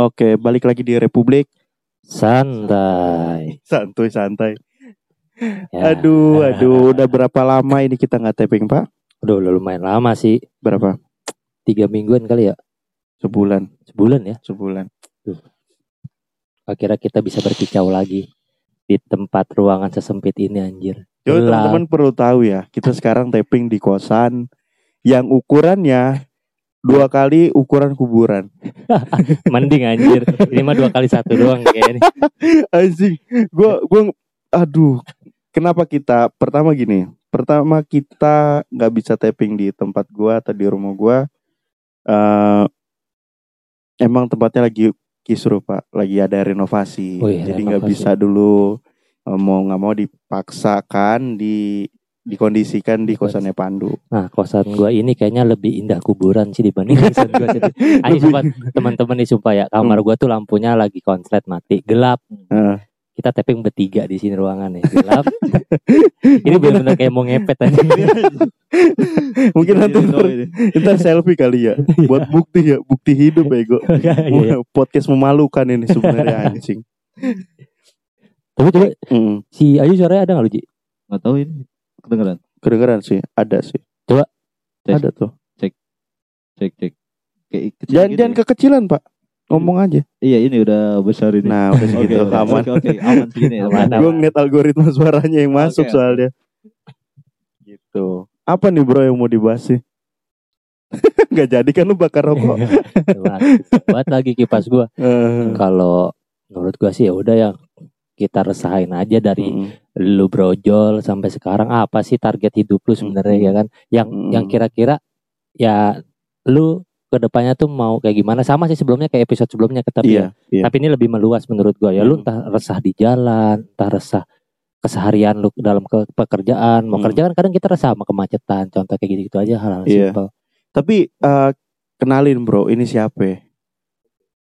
Oke, balik lagi di Republik. Santai. Santuy santai. Ya. Aduh, aduh, udah berapa lama ini kita nggak taping, Pak? Udah, udah lumayan lama sih. Berapa? Tiga mingguan kali ya. Sebulan, Sebulan ya. sebulan. Akhirnya kita bisa berkicau lagi. Di tempat ruangan sesempit ini anjir. Yo, Gelap. teman-teman perlu tahu ya, kita sekarang taping di kosan yang ukurannya dua kali ukuran kuburan. Mending anjir. Ini mah dua kali satu doang kayaknya. Anjing, gua gua aduh, kenapa kita pertama gini, pertama kita nggak bisa tapping di tempat gua atau di rumah gua. eh emang tempatnya lagi kisruh pak, lagi ada renovasi, Wih, jadi nggak bisa dulu eh, mau nggak mau dipaksakan di dikondisikan di kosannya Pandu. Nah kosan gua ini kayaknya lebih indah kuburan sih dibanding kosan gua. Jadi, Ayo sumpah teman-teman nih sumpah ya. Kamar gua tuh lampunya lagi konslet mati. Gelap. Eh, Kita tapping bertiga di sini ruangan nih. Gelap. ini benar-benar kayak mau ngepet aja. mungkin nanti ntar, ntar selfie kali ya, buat bukti ya, bukti hidup ya gue. Iya. Podcast memalukan ini sebenarnya anjing. Tapi coba Mm. si Ayu suaranya ada nggak lu Ji? Nggak tahu ini kedengeran. Kedengeran sih, ada sih. Coba. Tes. Ada tuh. Cek cek. Kayak kecil Jangan gitu jangan ya. kekecilan pak. Ngomong aja. Iya ini udah besar ini. Nah udah segitu oke, aman. Oke oke aman segini. ya. Aman, Gue ngeliat algoritma suaranya yang masuk oke. soalnya. Gitu. Apa nih bro yang mau dibahas sih? Gak jadi kan lu bakar rokok. Buat lagi kipas gua. Eh, Kalau menurut gua sih ya udah yang kita resahin aja dari mm, lu brojol sampai sekarang apa sih target hidup lu sebenarnya Mm. ya kan? Yang Mm. yang kira-kira ya lu ke depannya tuh mau kayak gimana sama sih sebelumnya kayak episode sebelumnya tapi ya, Iya, iya. tapi ini lebih meluas menurut gua ya lu Mm. entah resah di jalan entah resah keseharian lu dalam ke pekerjaan mau Mm. kerja kan kadang kita resah sama kemacetan contoh kayak gitu gitu aja hal-hal Iya. simpel Tapi eh, kenalin bro, ini siapa?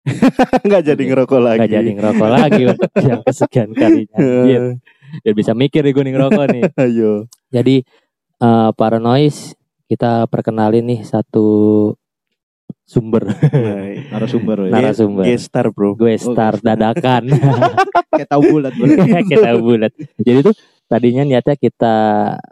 Ya? Nggak jadi ngerokok lagi. Gak jadi ngerokok lagi untuk yang kesekian kalinya. Eh, Biar bisa mikir nih gue nih ngerokok nih Ayo. Jadi eh para noise kita perkenalin nih satu sumber Narasumber ya. narasumber. Gestar bro. Gue start dadakan Kayak tahu bulat. bro. kita bulat. Jadi tuh tadinya niatnya kita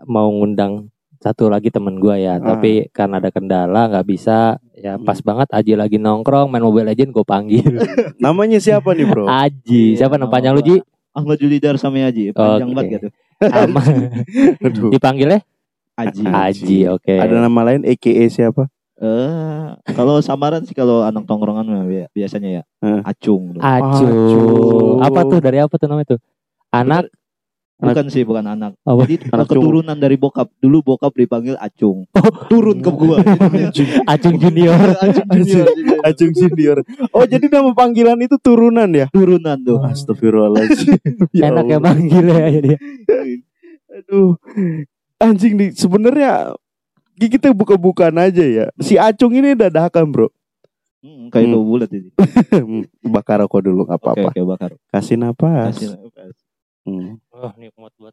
mau ngundang satu lagi temen gue ya, Ah. tapi karena ada kendala nggak bisa. Ya pas banget Aji lagi nongkrong main Mobile Legend gue panggil. Namanya siapa nih bro? Aji, siapa nama panjang lu Ji? Ahmad Julidar sama Aji. Panjang Oke. banget gitu. Sama Aduh. dipanggilnya Aji. Aji, oke. Ada nama lain AKA siapa? Eh, kalau samaran sih kalau anak tongkrongan biasanya ya acung. Acu. Acu. Apa tuh dari apa tuh namanya tuh? Anak Bukan sih, bukan anak. apa? Jadi Anak keturunan dari bokap. Dulu bokap dipanggil acung. Turun ke gua. Acung Junior. acung junior. Acung Senior. Oh jadi nama panggilan itu turunan ya? Turunan tuh. Astagfirullahaladzim. Ya Enak ya manggilnya ya dia. Aduh. Anjing nih sebenarnya kita buka-bukaan aja ya. Si Acung ini dadakan bro. Hmm, kayak Hmm. bulat ini. Bakar rokok dulu nggak Oke, apa-apa. oke, bakar. Kasih napas. Kasih- Hmm.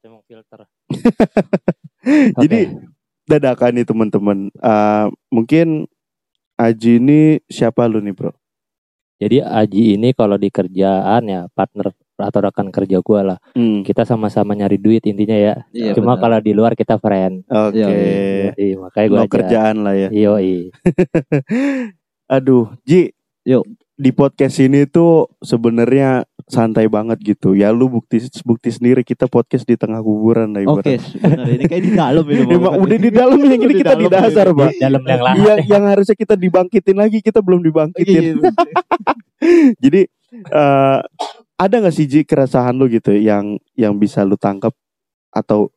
Buat emang filter. Jadi dadakan nih teman-teman. Eh, mungkin Aji ini siapa lu nih bro? Jadi Aji ini kalau di kerjaan ya partner atau rekan kerja gua lah. Hmm. Kita sama-sama nyari duit intinya ya. Iya, Cuma benar. kalau di luar kita friend. Oke. Iya, Iya, makanya gua No kerjaan lah ya. Iya, iya. Aduh, Ji. Yuk. Di podcast ini tuh sebenarnya santai banget gitu. Ya lu bukti bukti sendiri kita podcast di tengah kuburan lah Oke, ibarat. benar. Ini kayak di dalam ini. Emang udah di dalam yang ini kita di dasar. Pak. Dalam yang lahat. Yang yang harusnya kita dibangkitin lagi kita belum dibangkitin. Iya, Jadi eh ada nggak sih Ji keresahan lu gitu yang yang bisa lu tangkap atau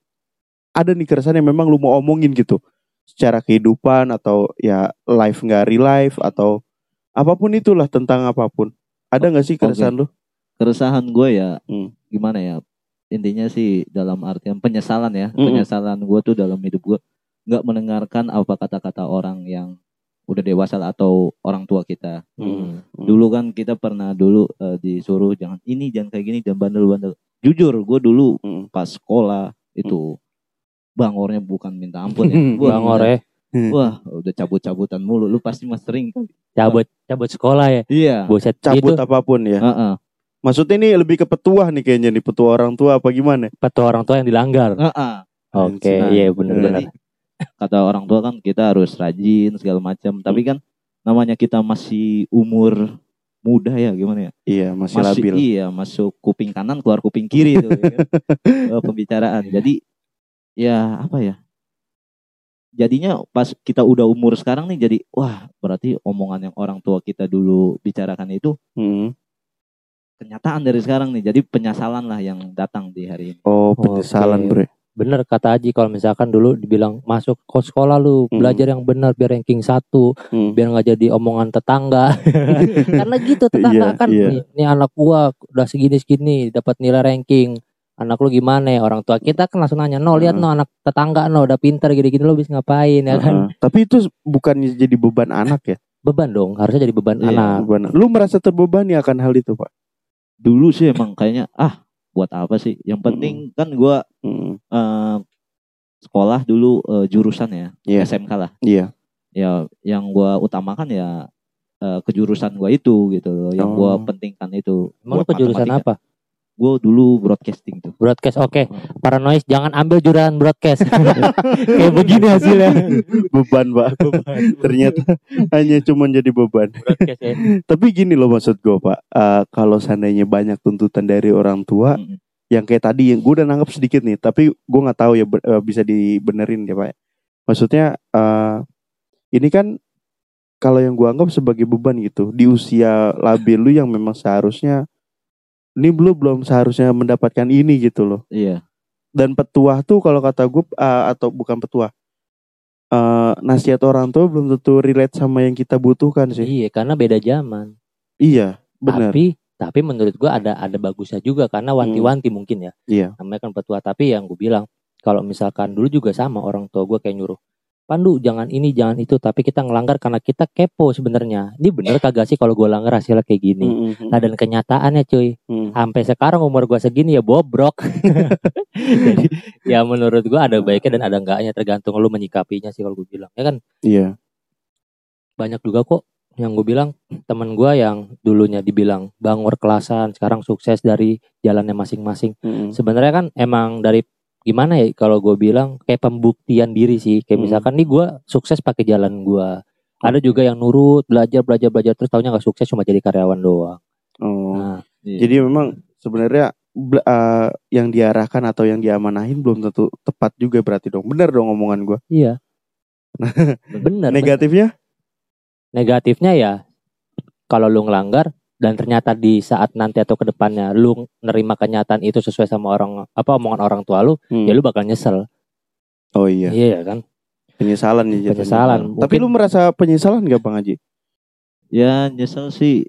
ada nih keresahan yang memang lu mau omongin gitu secara kehidupan atau ya life nggak real life atau apa pun itulah tentang apa pun. Ada nggak sih keresahan lu? Keresahan gue ya Hmm. gimana ya intinya sih dalam artian penyesalan ya Mm-mm. penyesalan gue tuh dalam hidup gue nggak mendengarkan apa kata-kata orang yang udah dewasa atau orang tua kita Hmm. dulu kan kita pernah dulu eh, disuruh jangan ini jangan kayak gini jangan bandel-bandel jujur gue dulu Hmm. pas sekolah itu bangornya bukan minta ampun ya Gua Bang Ore. Hmm. wah udah cabut-cabutan mulu. Lu pasti mas sering kan? cabut cabut sekolah ya Iya. buset Cabut itu apa pun ya. Heeh. Maksudnya ini lebih ke petuah nih kayaknya nih petuah orang tua apa gimana? petua orang tua yang dilanggar Heeh. oke Nah, iya benar-benar kata orang tua kan kita harus rajin segala macam. Tapi kan namanya kita masih umur muda ya gimana ya? Iya masih, Masih labil. iya masuk kuping kanan keluar kuping kiri itu ya kan? Eh, pembicaraan. Jadi ya apa ya? Jadinya pas kita udah umur sekarang nih jadi wah berarti omongan yang orang tua kita dulu bicarakan itu Hmm. Kenyataan dari sekarang nih. Jadi penyesalan lah yang datang di hari ini. Oh penyesalan Oke. bre. bener kata Aji kalau misalkan dulu dibilang masuk ke sekolah lu Hmm. belajar yang benar biar ranking satu Hmm. biar nggak jadi omongan tetangga karena gitu tetangga Iya, kan iya. nih, nih anak gua udah segini segini dapat nilai ranking anak lu gimana ya orang tua kita kan langsung nanya no lihat Hmm. no anak tetangga no udah pinter gini gini lu bisa ngapain ya kan. Tapi itu bukannya jadi beban anak ya? beban dong harusnya jadi beban Iya. anak Beban. Lu merasa terbebani akan hal itu pak? Dulu sih emang kayaknya ah buat apa sih? Yang penting kan gua Hmm. eh, sekolah dulu eh, jurusan ya Iya. SMK lah. Iya. Ya yang gua utamakan ya eh, kejurusan gua itu gitu loh. Yang gua Oh. pentingkan itu. emang lu buat ke jurusan matematika. apa Gua dulu broadcasting tuh. broadcast oke paranoid jangan ambil jurusan broadcast kayak begini hasilnya beban pak. Ternyata hanya cuma jadi beban. broadcast ya Tapi gini loh maksud gue pak, Eh, kalau seandainya banyak tuntutan dari orang tua, Mm-mm. yang kayak tadi yang gue udah nangkep sedikit nih, tapi gue nggak tahu ya eh, bisa dibenerin ya pak. Maksudnya eh, ini kan kalau yang gue anggap sebagai beban gitu di usia labil lu yang memang seharusnya ini belum belum seharusnya mendapatkan ini gitu loh. Iya. Dan petuah tuh kalau kata gue eh, atau bukan petuah, eh, nasihat orang tua belum tentu relate sama yang kita butuhkan sih. iya karena beda zaman Iya, benar. Tapi tapi menurut gua ada ada bagusnya juga karena wanti-wanti mungkin ya. Iya. Namanya kan petua tapi yang gue bilang kalau misalkan dulu juga sama orang tua gua kayak nyuruh Pandu jangan ini jangan itu tapi kita ngelanggar karena kita kepo sebenarnya. Ini bener kagak sih kalau gua langgar hasilnya kayak gini. Mm-mm. Nah dan kenyataannya cuy Mm. sampai sekarang umur gua segini ya bobrok. Jadi ya menurut gua ada baiknya dan ada enggaknya tergantung lu menyikapinya sih kalau gue bilang. Ya kan Iya. banyak juga kok yang gue bilang temen gua yang dulunya dibilang bangor kelasan sekarang sukses dari jalannya masing-masing Mm-mm. sebenarnya kan emang dari gimana ya kalau gue bilang kayak pembuktian diri sih kayak Hmm. misalkan nih gue sukses pakai jalan gua ada juga yang nurut belajar belajar belajar terus taunya nggak sukses cuma jadi karyawan doang Oh. nah Iya. Jadi memang sebenarnya eh, yang diarahkan atau yang diamanahin belum tentu tepat juga berarti dong. Benar dong omongan gua. iya bener Negatifnya? negatifnya ya kalau lu ngelanggar dan ternyata di saat nanti atau ke depannya lu nerima kenyataan itu sesuai sama orang apa omongan orang tua lu Hmm. ya lu bakal nyesel Oh iya, iya kan penyesalan nih jatuhnya. penyesalan Tapi lu merasa penyesalan gak Bang Haji? Ya nyesel sih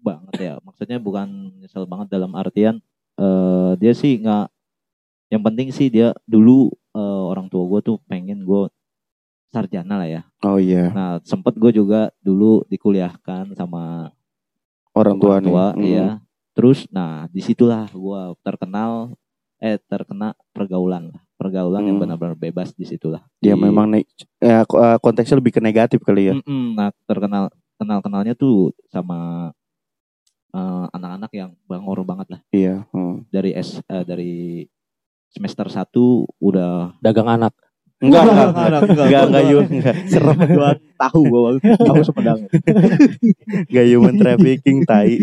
banget ya. Maksudnya bukan nyesel banget dalam artian eh dia sih nggak. Yang penting sih dia dulu eh, orang tua gue tuh pengen gue sarjana lah ya. Oh iya, Nah sempet gue juga dulu dikuliahkan sama orang tua nih. tua, Hmm. ya. Terus nah di situlah gue terkenal eh terkena pergaulan lah. Pergaulan yang Hmm. benar-benar bebas di situlah. Ya Di- memang ya, ko- eh, konteksnya lebih ke negatif kali ya. Mm-mm, nah terkenal kenal kenalnya tuh sama eh, anak-anak yang bangor banget lah Iya. hmm. dari S eh, dari semester 1 udah dagang anak Enggak, enggak, enggak, enggak, enggak, enggak, enggak, gua- enggak. serem gua tahu gua tahu sepedang Enggak human trafficking, tai.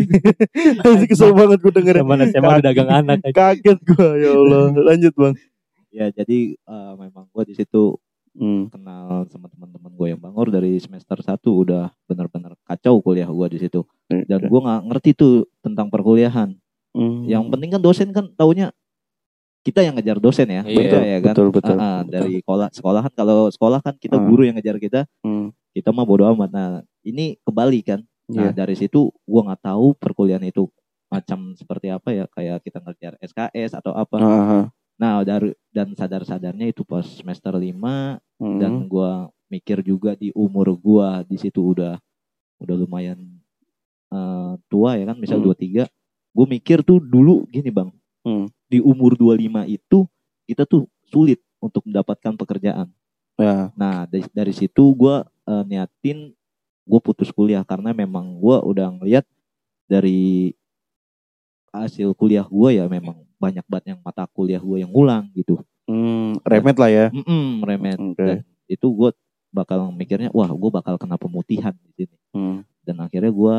Masih kesel banget gue denger. Teman SMA udah dagang anak. Kaget gue, ya Allah. Lanjut Bang. ya jadi eh, memang gua di situ Hmm. kenal sama teman-teman gue yang bangor dari semester 1 udah benar-benar kacau kuliah gua di situ dan gua nggak ngerti tuh tentang perkuliahan Hmm. yang penting kan dosen kan taunya kita yang ngejar dosen ya Iya, beda ya kan betul, betul. Ah, ah, dari sekolah sekolahan kalau sekolah kan kita Ah. guru yang ngejar kita Hmm. kita mah bodo amat nah ini kebalik kan nah Iya. dari situ gua nggak tahu perkuliahan itu macam seperti apa ya kayak kita ngejar SKS atau apa Ah, ah. nah dari dan sadar sadarnya itu pas semester 5 Hmm. dan gua mikir juga di umur gua di situ udah udah lumayan eh, tua ya kan misal Hmm. 23 gue mikir tuh dulu gini bang Hmm. Di umur 25 itu kita tuh sulit untuk mendapatkan pekerjaan Ya. Nah dari, dari situ gue eh, niatin gue putus kuliah karena memang gue udah ngeliat dari hasil kuliah gue ya memang banyak banget yang mata kuliah gue yang ngulang gitu. Hmm, remet lah ya. Mm-mm, remet. Oke. Dan itu gue bakal mikirnya wah gue bakal kena pemutihan di sini. Hmm. Dan akhirnya gue.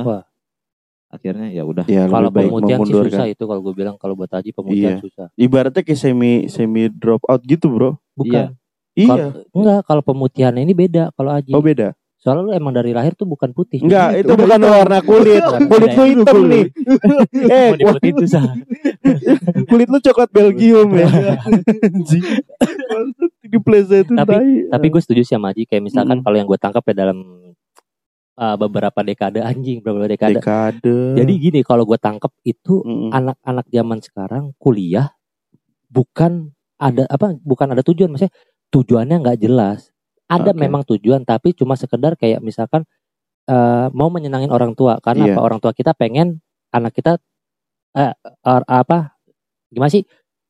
Akhirnya ya udah Ya, Kalau pemutihan sih susah itu kalau gue bilang kalau buat Haji pemutihan Iya. susah. Ibaratnya kayak semi semi drop out gitu, Bro. Bukan. Iya. Kalau- enggak, kalau pemutihan ini beda kalau Haji. Oh, beda. Soalnya lu emang dari lahir tuh bukan putih. Enggak, Jadi itu bukan warna kulit. Kulit lu hitam nih. eh, Mau diputihin susah. kulit lu coklat Belgium ya. Anjing. Di Tapi- tai. Tapi gue setuju sih sama Haji kayak misalkan Mm-mm. kalau yang gue tangkap ya dalam uh, beberapa dekade anjing, beberapa dekade. dekade. Jadi gini kalau gue tangkap itu Mm-mm. anak-anak zaman sekarang kuliah bukan ada apa bukan ada tujuan maksudnya tujuannya nggak jelas ada Oke. memang tujuan tapi cuma sekedar kayak misalkan eh, mau menyenangin orang tua karena Iya. apa orang tua kita pengen anak kita eh, or- apa gimana sih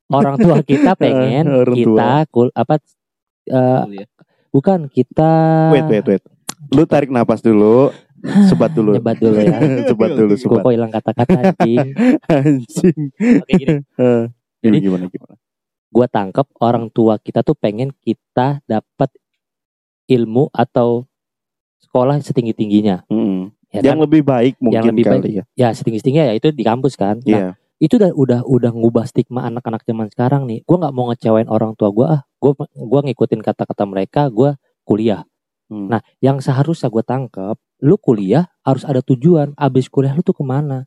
orang tua kita pengen Orang tua. kita kul apa eh, kuliah. bukan kita Wait, wait, wait. Lu tarik napas dulu. Sebat dulu. nyebat dulu ya sebat dulu, gue sebat. kok hilang kata-kata anjing Anjing. oke gini Eh, Jadi- gimana gimana? gue tangkap orang tua kita tuh pengen kita dapat ilmu atau sekolah setinggi tingginya Mm-mm. ya Yang kan? lebih baik mungkin lebih baik. kali ya. ya setinggi tingginya ya itu di kampus kan nah Iya. itu udah udah udah ngubah stigma anak-anak zaman sekarang nih gue nggak mau ngecewain orang tua gue ah gue gua ngikutin kata-kata mereka gue kuliah Hmm. nah yang seharusnya gue tangkap lu kuliah harus ada tujuan abis kuliah lu tuh ke mana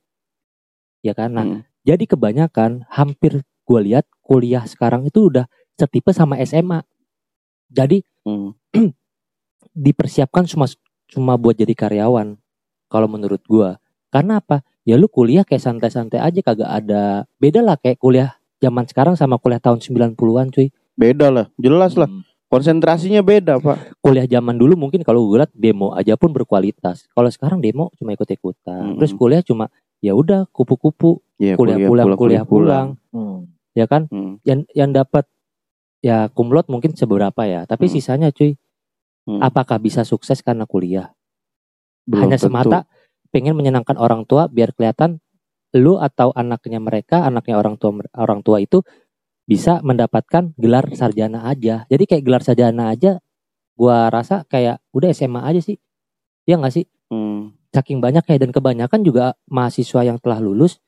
ya kan nah Mm. jadi kebanyakan hampir gue lihat kuliah sekarang itu udah setipe sama SMA jadi Mm. dipersiapkan cuma cuma buat jadi karyawan kalau menurut gua karena apa ya lu kuliah kayak santai-santai aja kagak ada beda lah kayak kuliah zaman sekarang sama kuliah tahun 90-an cuy Beda lah, jelas lah. Hmm. Konsentrasinya beda, Pak. kuliah zaman dulu mungkin kalau gue lihat demo aja pun berkualitas kalau sekarang demo cuma ikut-ikutan Mm-mm. terus kuliah cuma ya udah kupu-kupu Iya, kuliah pulang kuliah pulang Hmm. ya kan Hmm. yang yang dapat ya kumlot mungkin seberapa ya tapi Hmm. sisanya cuy Hmm. apakah bisa sukses karena kuliah Belum hanya tentu. semata pengen menyenangkan orang tua biar kelihatan lu atau anaknya mereka anaknya orang tua orang tua itu bisa mendapatkan gelar sarjana aja jadi kayak gelar sarjana aja gua rasa kayak udah SMA aja sih ya nggak sih Hmm. saking banyak ya dan kebanyakan juga mahasiswa yang telah lulus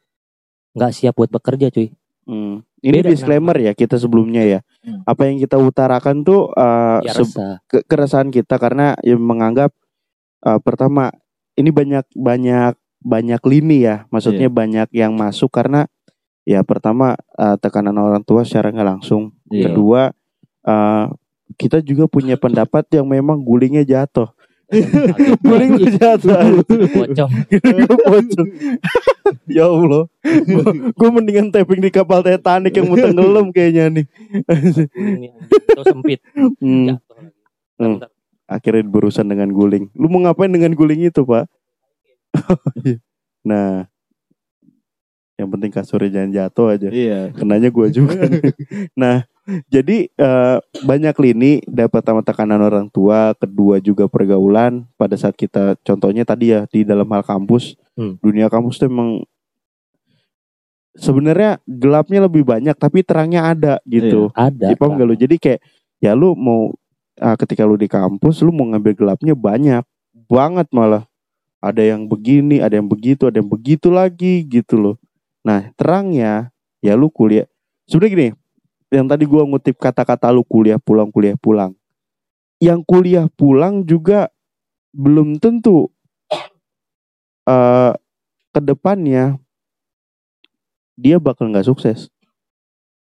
nggak siap buat bekerja cuy Hmm. Ini Beda disclaimer ya kita sebelumnya ya. Hmm. Apa yang kita utarakan tuh uh, ya se- resah ke- keresahan kita karena ya menganggap uh, pertama ini banyak banyak banyak lini ya. Maksudnya banyak yang masuk karena ya pertama uh, tekanan orang tua secara nggak langsung. Iya. Kedua uh, kita juga punya pendapat yang memang gulingnya jatuh. Guling gue jatuh. pocong pocong. ya Allah. Gue mendingan tapping di kapal Titanic yang mau tenggelam kayaknya nih. itu sempit Hmm, Jatuh. Hmm. Akhirnya berurusan dengan guling. Lu mau ngapain dengan guling itu, Pak? nah, yang penting kasurnya jangan jatuh aja. Iya. Kenanya gue juga. nah, jadi eh, banyak lini dapat sama tekanan orang tua, kedua juga pergaulan pada saat kita contohnya tadi ya di dalam hal kampus. Hmm. Dunia kampus tuh emang sebenarnya gelapnya lebih banyak tapi terangnya ada gitu. ada Jadi paham gak lu? Jadi kayak ya lu mau ah, ketika lu di kampus lu mau ngambil gelapnya banyak banget malah. Ada yang begini, ada yang begitu, ada yang begitu lagi gitu loh. Nah, terangnya ya lu kuliah. Sebenarnya gini, yang tadi gua ngutip kata-kata lu kuliah pulang kuliah pulang. Yang kuliah pulang juga belum tentu eh ke depannya dia bakal nggak sukses.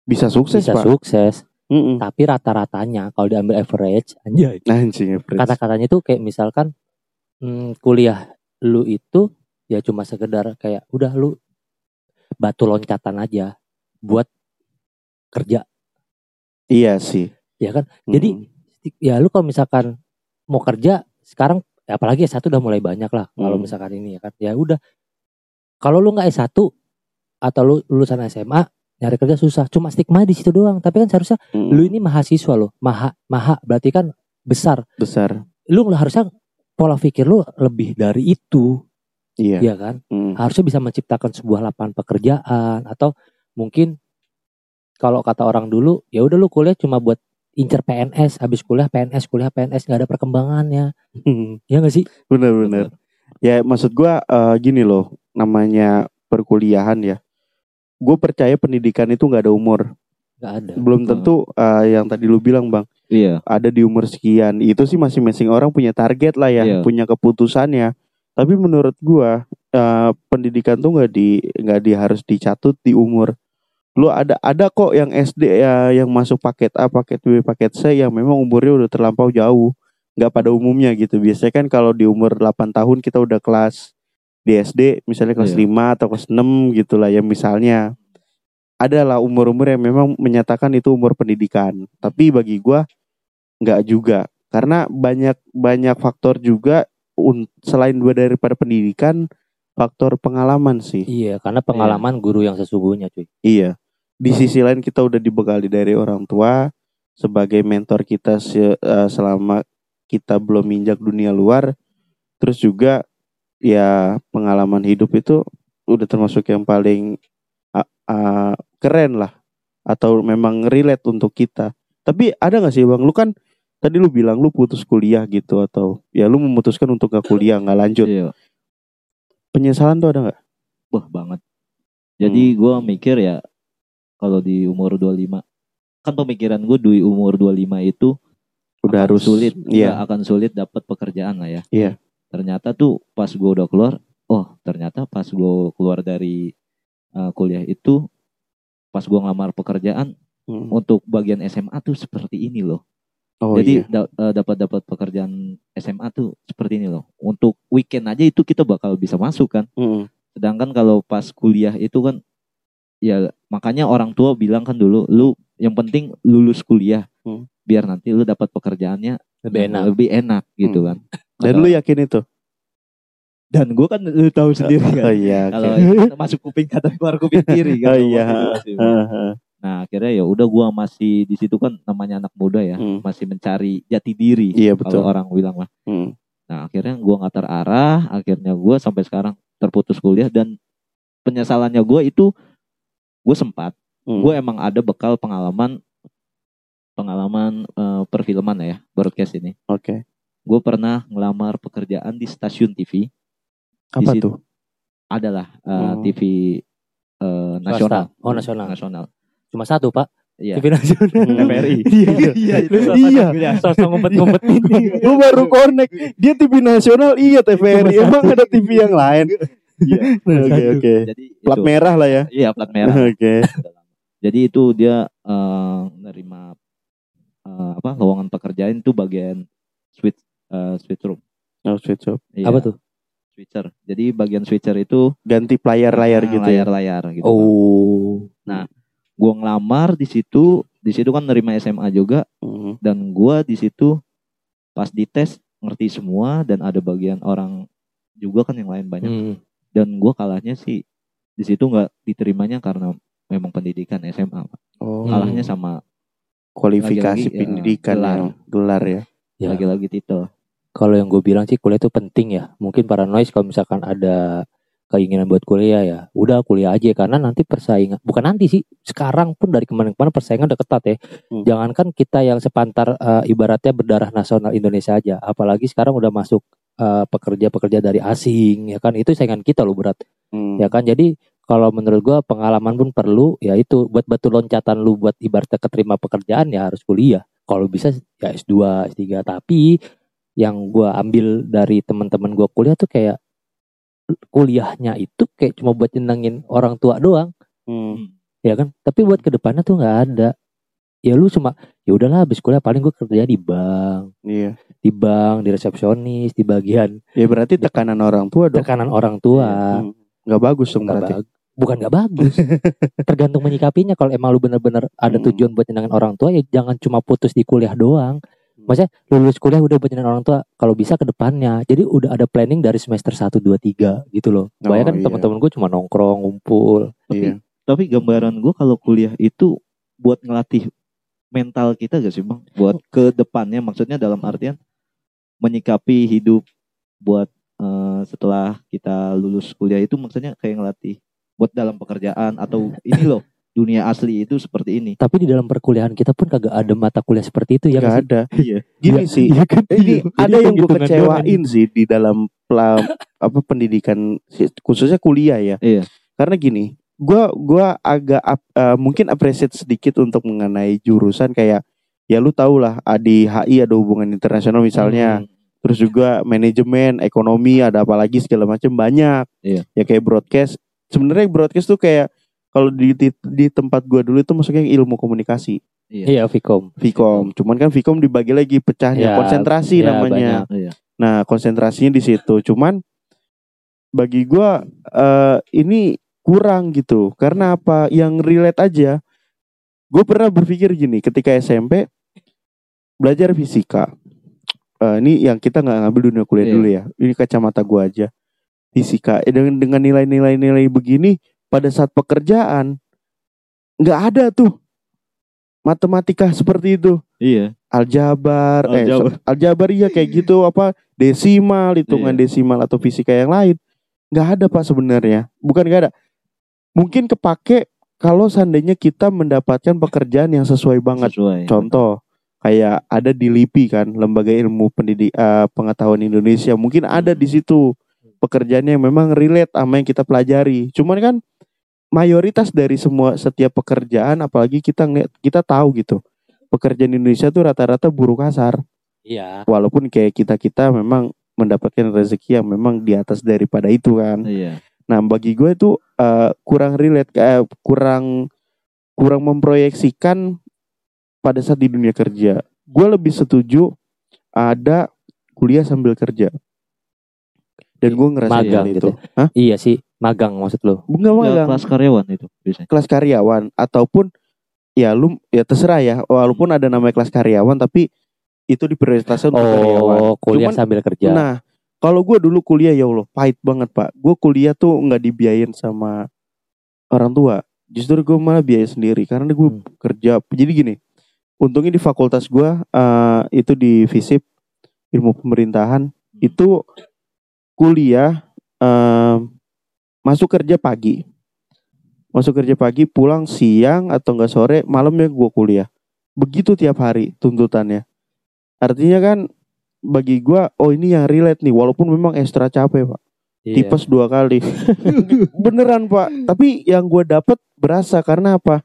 Bisa sukses, bisa Pak. sukses Mm-mm. tapi rata-ratanya kalau diambil average anjay Anjing average. kata-katanya tuh kayak misalkan hmm, kuliah lu itu ya cuma sekedar kayak udah lu batu loncatan aja buat kerja Iya sih. ya kan Jadi, Mm. ya lu kalau misalkan mau kerja sekarang ya apalagi S1 udah mulai banyak lah kalau Hmm. misalkan ini ya kan ya udah kalau lu nggak S1 atau lu lulusan SMA nyari kerja susah cuma stigma di situ doang tapi kan seharusnya Mm. lu ini mahasiswa loh maha maha berarti kan besar besar. lu harusnya pola pikir lu lebih dari itu Iya. ya kan Hmm. harusnya bisa menciptakan sebuah lapangan pekerjaan atau mungkin kalau kata orang dulu ya udah lu kuliah cuma buat incer PNS habis kuliah PNS kuliah PNS nggak ada perkembangannya ya nggak sih Bener-bener. Ya maksud gua eh, gini loh, namanya perkuliahan ya. Gue percaya pendidikan itu nggak ada umur. nggak ada Belum tentu eh, yang tadi lu bilang bang, Iya. ada di umur sekian. Itu sih masing-masing orang punya target lah ya, Iya. punya keputusannya. Tapi menurut gua eh, pendidikan tuh nggak di nggak di harus dicatut di umur. Lu ada ada kok yang SD ya yang masuk paket A, paket B, paket C yang memang umurnya udah terlampau jauh. Nggak pada umumnya gitu. Biasanya kan kalau di umur 8 tahun kita udah kelas di SD misalnya kelas Iya. 5 atau kelas 6 gitu lah ya misalnya. Adalah umur-umur yang memang menyatakan itu umur pendidikan. Tapi bagi gua nggak juga karena banyak banyak faktor juga selain dua daripada pendidikan faktor pengalaman sih. Iya karena pengalaman guru yang sesungguhnya cuy. Iya. Di sisi lain kita udah dibekali dari orang tua sebagai mentor kita se- eh, selama kita belum injak dunia luar. Terus juga ya pengalaman hidup itu udah termasuk yang paling ah, ah, keren lah. Atau memang relate untuk kita. Tapi ada nggak sih bang? Lu kan tadi lu bilang lu putus kuliah gitu atau ya lu memutuskan untuk gak kuliah nggak lanjut Iya. penyesalan tuh ada nggak Wah banget. Jadi gua mikir ya kalau di umur 25 kan pemikiran gue di umur 25 itu udah harus sulit iya ya, akan sulit dapat pekerjaan lah ya. Iya. Ternyata tuh pas gue udah keluar, oh ternyata pas gue keluar dari uh, kuliah itu pas gue ngelamar pekerjaan Hmm. untuk bagian SMA tuh seperti ini loh. Oh Jadi iya da- uh, dapat dapat pekerjaan SMA tuh seperti ini loh. Untuk weekend aja itu kita bakal bisa masuk kan. Mm-mm. Sedangkan kalau pas kuliah itu kan ya makanya orang tua bilang kan dulu lu yang penting lulus kuliah Hmm. biar nanti lu dapat pekerjaannya lebih enak lebih enak gitu Hmm. kan. dan Kata- lu yakin itu dan gue kan lu tahu sendiri oh kan. iya Kalau oke. masuk kuping kata keluar kuping kiri kan. Oh, iya. Masih-. Nah akhirnya ya udah gua masih di situ kan namanya anak muda ya Hmm. masih mencari jati diri iya betul kalau orang bilang mah. Hmm. Nah akhirnya gua nggak terarah, akhirnya gua sampai sekarang terputus kuliah dan penyesalannya gua itu gue sempat, Hmm. gue emang ada bekal pengalaman pengalaman eh, perfilman ya broadcast ini. oke Gue pernah ngelamar pekerjaan di stasiun TV, apa situ. tuh adalah eh, Oh. TV eh, nasional. Oh, nasional. Nasional. Cuma satu pak. Iya. TV nasional. Hmm. TVRI. iya Iya, itu Lu Iya. sosok ngumpet-ngumpetin. Gue baru connect. Dia TV nasional Iya TVRI Emang ada TV yang lain. Iya. Oke oke. Jadi Plat merah lah ya. Iya plat merah. Oke. Jadi itu dia eh, nerima eh, apa lowongan pekerjaan itu bagian switch eh, switch room. Oh switch Iya, apa tuh? Switcher. Jadi bagian switcher itu Ganti layar-layar eh, gitu ya? Layar-layar gitu. oh Gua ngelamar di situ, di situ kan nerima SMA juga Hmm. dan gua di situ pas dites ngerti semua dan ada bagian orang juga kan yang lain banyak Hmm. dan gua kalahnya sih di situ nggak diterimanya karena memang pendidikan SMA Pak. Oh kalahnya sama Kualifikasi Lagi-lagi, ya, pendidikan gelar. yang Gelar ya Ya. lagi-lagi titel kalau yang gue bilang sih kuliah itu penting ya mungkin para noise kalau misalkan ada keinginan buat kuliah ya. Udah kuliah aja. Karena nanti persaingan bukan nanti sih sekarang pun dari kemarin-kemarin persaingan udah ketat ya. Hmm. jangankan kita yang sepantar eh, ibaratnya berdarah nasional Indonesia aja apalagi sekarang udah masuk eh, pekerja-pekerja dari asing ya kan? Itu saingan kita loh berat. Hmm. ya kan? Jadi kalau menurut gua pengalaman pun perlu ya itu buat batu loncatan lu buat ibaratnya keterima pekerjaan ya harus kuliah. Kalau bisa ya S2 S3 tapi yang gua ambil dari teman-teman gua kuliah tuh kayak kuliahnya itu kayak cuma buat nyenengin orang tua doang. Hmm. ya kan? Tapi buat ke depannya tuh nggak ada. Ya lu cuma ya udahlah habis kuliah paling gue kerja di bank. Iya. Di bank di resepsionis di bagian Ya berarti tekanan orang tua dong. tekanan orang tua. Hmm. Nggak bagus dong berarti. bag- bukan nggak bagus. Tergantung menyikapinya. Kalau emang lu bener-bener ada Hmm. tujuan buat nyenengin orang tua ya jangan cuma putus di kuliah doang maksudnya lu lulus kuliah udah buat nyenengin orang tua kalau bisa ke depannya. Jadi udah ada planning dari semester 1, 2, 3 gitu loh. Oh, Banyak kan iya. teman-teman gue cuma nongkrong ngumpul. Iya. tapi gambaran gue kalau kuliah itu buat ngelatih mental kita gak sih bang? Buat ke depannya maksudnya dalam artian menyikapi hidup buat eh, setelah kita lulus kuliah itu maksudnya kayak ngelatih buat dalam pekerjaan atau ini loh dunia asli itu seperti ini Tapi di dalam perkuliahan kita pun kagak ada mata kuliah seperti itu ya Gak ada. iya Gini Iya, sih. iya kan? Ini Iya. ada Jadi yang gue kecewain doang. sih di dalam pela- apa pendidikan khususnya kuliah ya. iya Karena gini, gua gua agak eh, mungkin appreciate sedikit untuk mengenai jurusan kayak ya lu tau lah ah, di HI ada hubungan internasional misalnya, Hmm. terus juga manajemen, ekonomi, ada apa lagi segala macam banyak. Iya. Ya kayak broadcast. Sebenarnya broadcast tuh kayak kalau di, di di tempat gua dulu itu maksudnya ilmu komunikasi, iya Iya, Vicom. Vkom. Cuman kan Vkom dibagi lagi pecahnya Ya, konsentrasi ya, namanya. iya Nah, konsentrasinya di situ. Cuman bagi gua eh ini kurang gitu. Karena apa? Yang relate aja. Gue pernah berpikir gini, ketika SMP belajar fisika. Eh, ini yang kita nggak ngambil dunia kuliah Iya. dulu ya. Ini kacamata gua aja. Fisika. Eh, dengan dengan nilai-nilai nilai begini pada saat pekerjaan nggak ada tuh matematika seperti itu. Iya. Aljabar, eh Aljabar. so- aljabar. iya kayak gitu apa desimal hitungan Iya. desimal atau fisika yang lain. Nggak ada pak sebenarnya. Bukan nggak ada. Mungkin kepake kalau seandainya kita mendapatkan pekerjaan yang sesuai banget. Sesuai. Contoh kayak ada di LIPI kan lembaga ilmu pendidik eh, pengetahuan Indonesia. Mungkin ada di situ pekerjaannya yang memang relate sama yang kita pelajari. Cuman kan mayoritas dari semua setiap pekerjaan apalagi kita ngeliat kita tahu gitu pekerjaan di Indonesia tuh rata-rata buruh kasar Iya. walaupun kayak kita kita memang mendapatkan rezeki yang memang di atas daripada itu kan iya Nah, bagi gue itu eh, kurang relate, eh, kurang kurang memproyeksikan pada saat di dunia kerja. Gue lebih setuju ada kuliah sambil kerja. Dan gue ngerasa Magang gitu itu. Hah? Iya sih, magang maksud lo. Enggak Ya, magang. kelas karyawan itu biasanya Kelas karyawan ataupun ya lu ya terserah ya. Walaupun ada namanya kelas karyawan tapi itu diprioritaskan untuk karyawan. Oh, kuliah Cuman- sambil kerja. Nah, kalau gue dulu kuliah ya Allah pahit banget pak. Gue kuliah tuh nggak dibiayain sama orang tua. Justru gue malah biaya sendiri karena gue Hmm. kerja. Jadi gini, untungnya di fakultas gue eh, itu di FISIP ilmu pemerintahan itu kuliah masuk kerja pagi, masuk kerja pagi pulang siang atau enggak sore malamnya gue kuliah. Begitu tiap hari tuntutannya. Artinya kan bagi gua oh ini yang relate nih walaupun memang ekstra capek pak. Iya. tipes dua kali. Beneran pak. Tapi yang gua dapat berasa karena apa?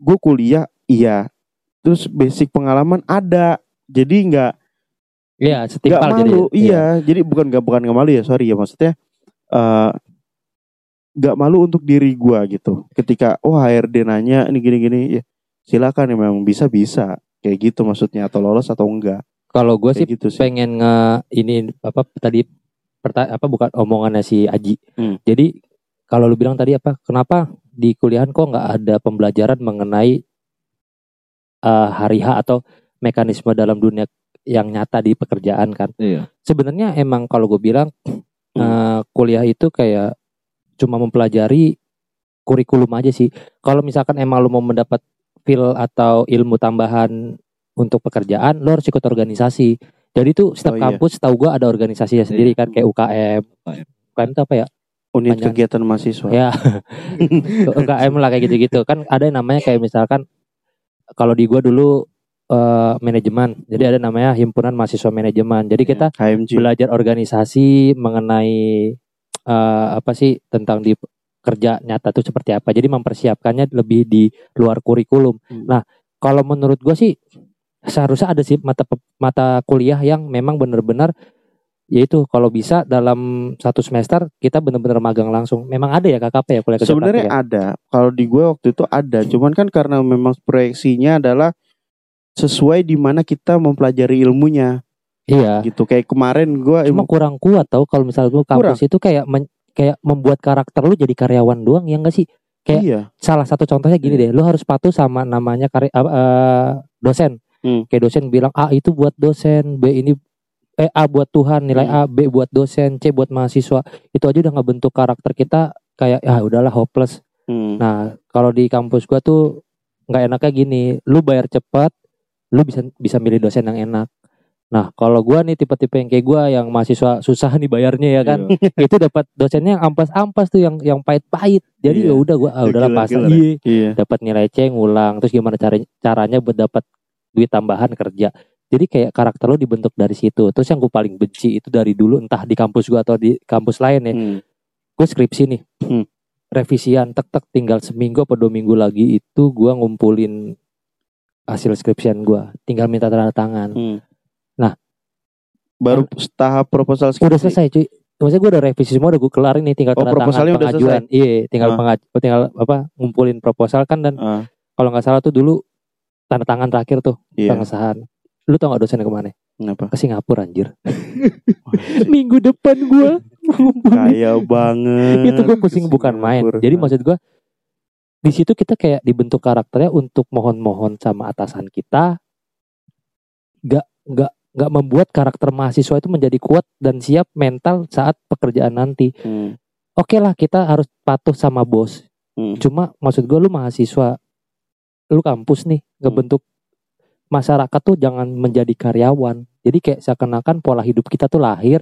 Gue kuliah iya. Terus basic pengalaman ada. Jadi nggak Iya, nggak setimpal jadi. malu. Iya. jadi bukan nggak bukan nggak malu ya sorry ya maksudnya. Eh, nggak malu untuk diri gua gitu ketika oh HRD nanya ini gini gini ya silakan ya memang bisa bisa kayak gitu maksudnya atau lolos atau enggak Kalau gue sih gitu sih pengen nge ini apa tadi perta, apa bukan omongannya si Aji. Hmm. Jadi kalau lu bilang tadi apa? Kenapa di kuliahan kok nggak ada pembelajaran mengenai eh, hari H atau mekanisme dalam dunia yang nyata di pekerjaan kan? iya Sebenarnya emang kalau gue bilang eh, kuliah itu kayak cuma mempelajari kurikulum aja sih. Kalau misalkan emang lu mau mendapat feel atau ilmu tambahan untuk pekerjaan, lo harus ikut organisasi. Jadi tuh Oh, setiap iya. kampus tahu gua ada organisasinya sendiri kan kayak UKM. UKM. UKM itu apa ya? unit Panjang. kegiatan mahasiswa Ya UKM lah kayak gitu-gitu kan ada yang namanya kayak misalkan kalau di gua dulu eh, manajemen. Jadi ada namanya himpunan mahasiswa manajemen. Jadi kita HMG belajar organisasi mengenai eh, apa sih tentang di kerja nyata tuh seperti apa. Jadi mempersiapkannya lebih di luar kurikulum. Hmm. Nah, kalau menurut gua sih seharusnya ada sih mata mata kuliah yang memang benar-benar yaitu kalau bisa dalam satu semester kita benar-benar magang langsung. Memang ada ya KKP ya kuliah kerja Sebenarnya ya? ada. Kalau di gue waktu itu ada. Cuman kan karena memang proyeksinya adalah sesuai di mana kita mempelajari ilmunya Iya. gitu. Kayak kemarin gue Cuma kurang kuat tau kalau misalnya lu kampus itu kayak men- kayak membuat karakter lu jadi karyawan doang ya enggak sih? kayak- iya. salah satu contohnya gini deh, lu harus patuh sama namanya karya eh, eh, dosen. Hmm. Kayak dosen bilang A itu buat dosen, B ini eh A buat Tuhan, nilai Hmm. A, B buat dosen, C buat mahasiswa. Itu aja udah nggak bentuk karakter kita kayak ya udahlah hopeless. Hmm. Nah, kalau di kampus gua tuh nggak enaknya gini lu bayar cepat lu bisa bisa milih dosen yang enak nah kalau gua nih tipe-tipe yang kayak gua yang mahasiswa susah nih bayarnya ya kan Iya. itu dapat dosennya yang ampas-ampas tuh yang yang pahit-pahit jadi Iya. ya udah gua ah, udahlah killer. iya Iya. dapat nilai C ngulang terus gimana caranya caranya buat dapat duit tambahan kerja jadi kayak karakter lo dibentuk dari situ terus yang gue paling benci itu dari dulu entah di kampus gua atau di kampus lain ya Hmm. gue skripsi nih Hmm. revisian tek tek tinggal seminggu atau dua minggu lagi itu gua ngumpulin hasil skripsian gua tinggal minta tanda tangan Hmm. Baru tahap proposal skripsi. udah selesai cuy. Maksudnya gue udah revisi semua udah gue kelar ini tinggal Oh, tanda tangan proposalnya udah pengajuan. iya tinggal Ah. pengaj- tinggal apa ngumpulin proposal kan dan Ah, kalau nggak salah tuh dulu tanda tangan terakhir tuh iya. pengesahan lu tau gak dosennya ke mana? Kenapa? ke Singapura anjir. Minggu depan gua Kaya banget. itu gue pusing bukan main. Jadi maksud gua di situ kita kayak dibentuk karakternya untuk mohon-mohon sama atasan kita gak gak gak membuat karakter mahasiswa itu menjadi kuat dan siap mental saat pekerjaan nanti Hmm. oke lah kita harus patuh sama bos Hmm. cuma maksud gue lu mahasiswa lu kampus nih ngebentuk masyarakat tuh jangan menjadi karyawan jadi kayak seakan-akan pola hidup kita tuh lahir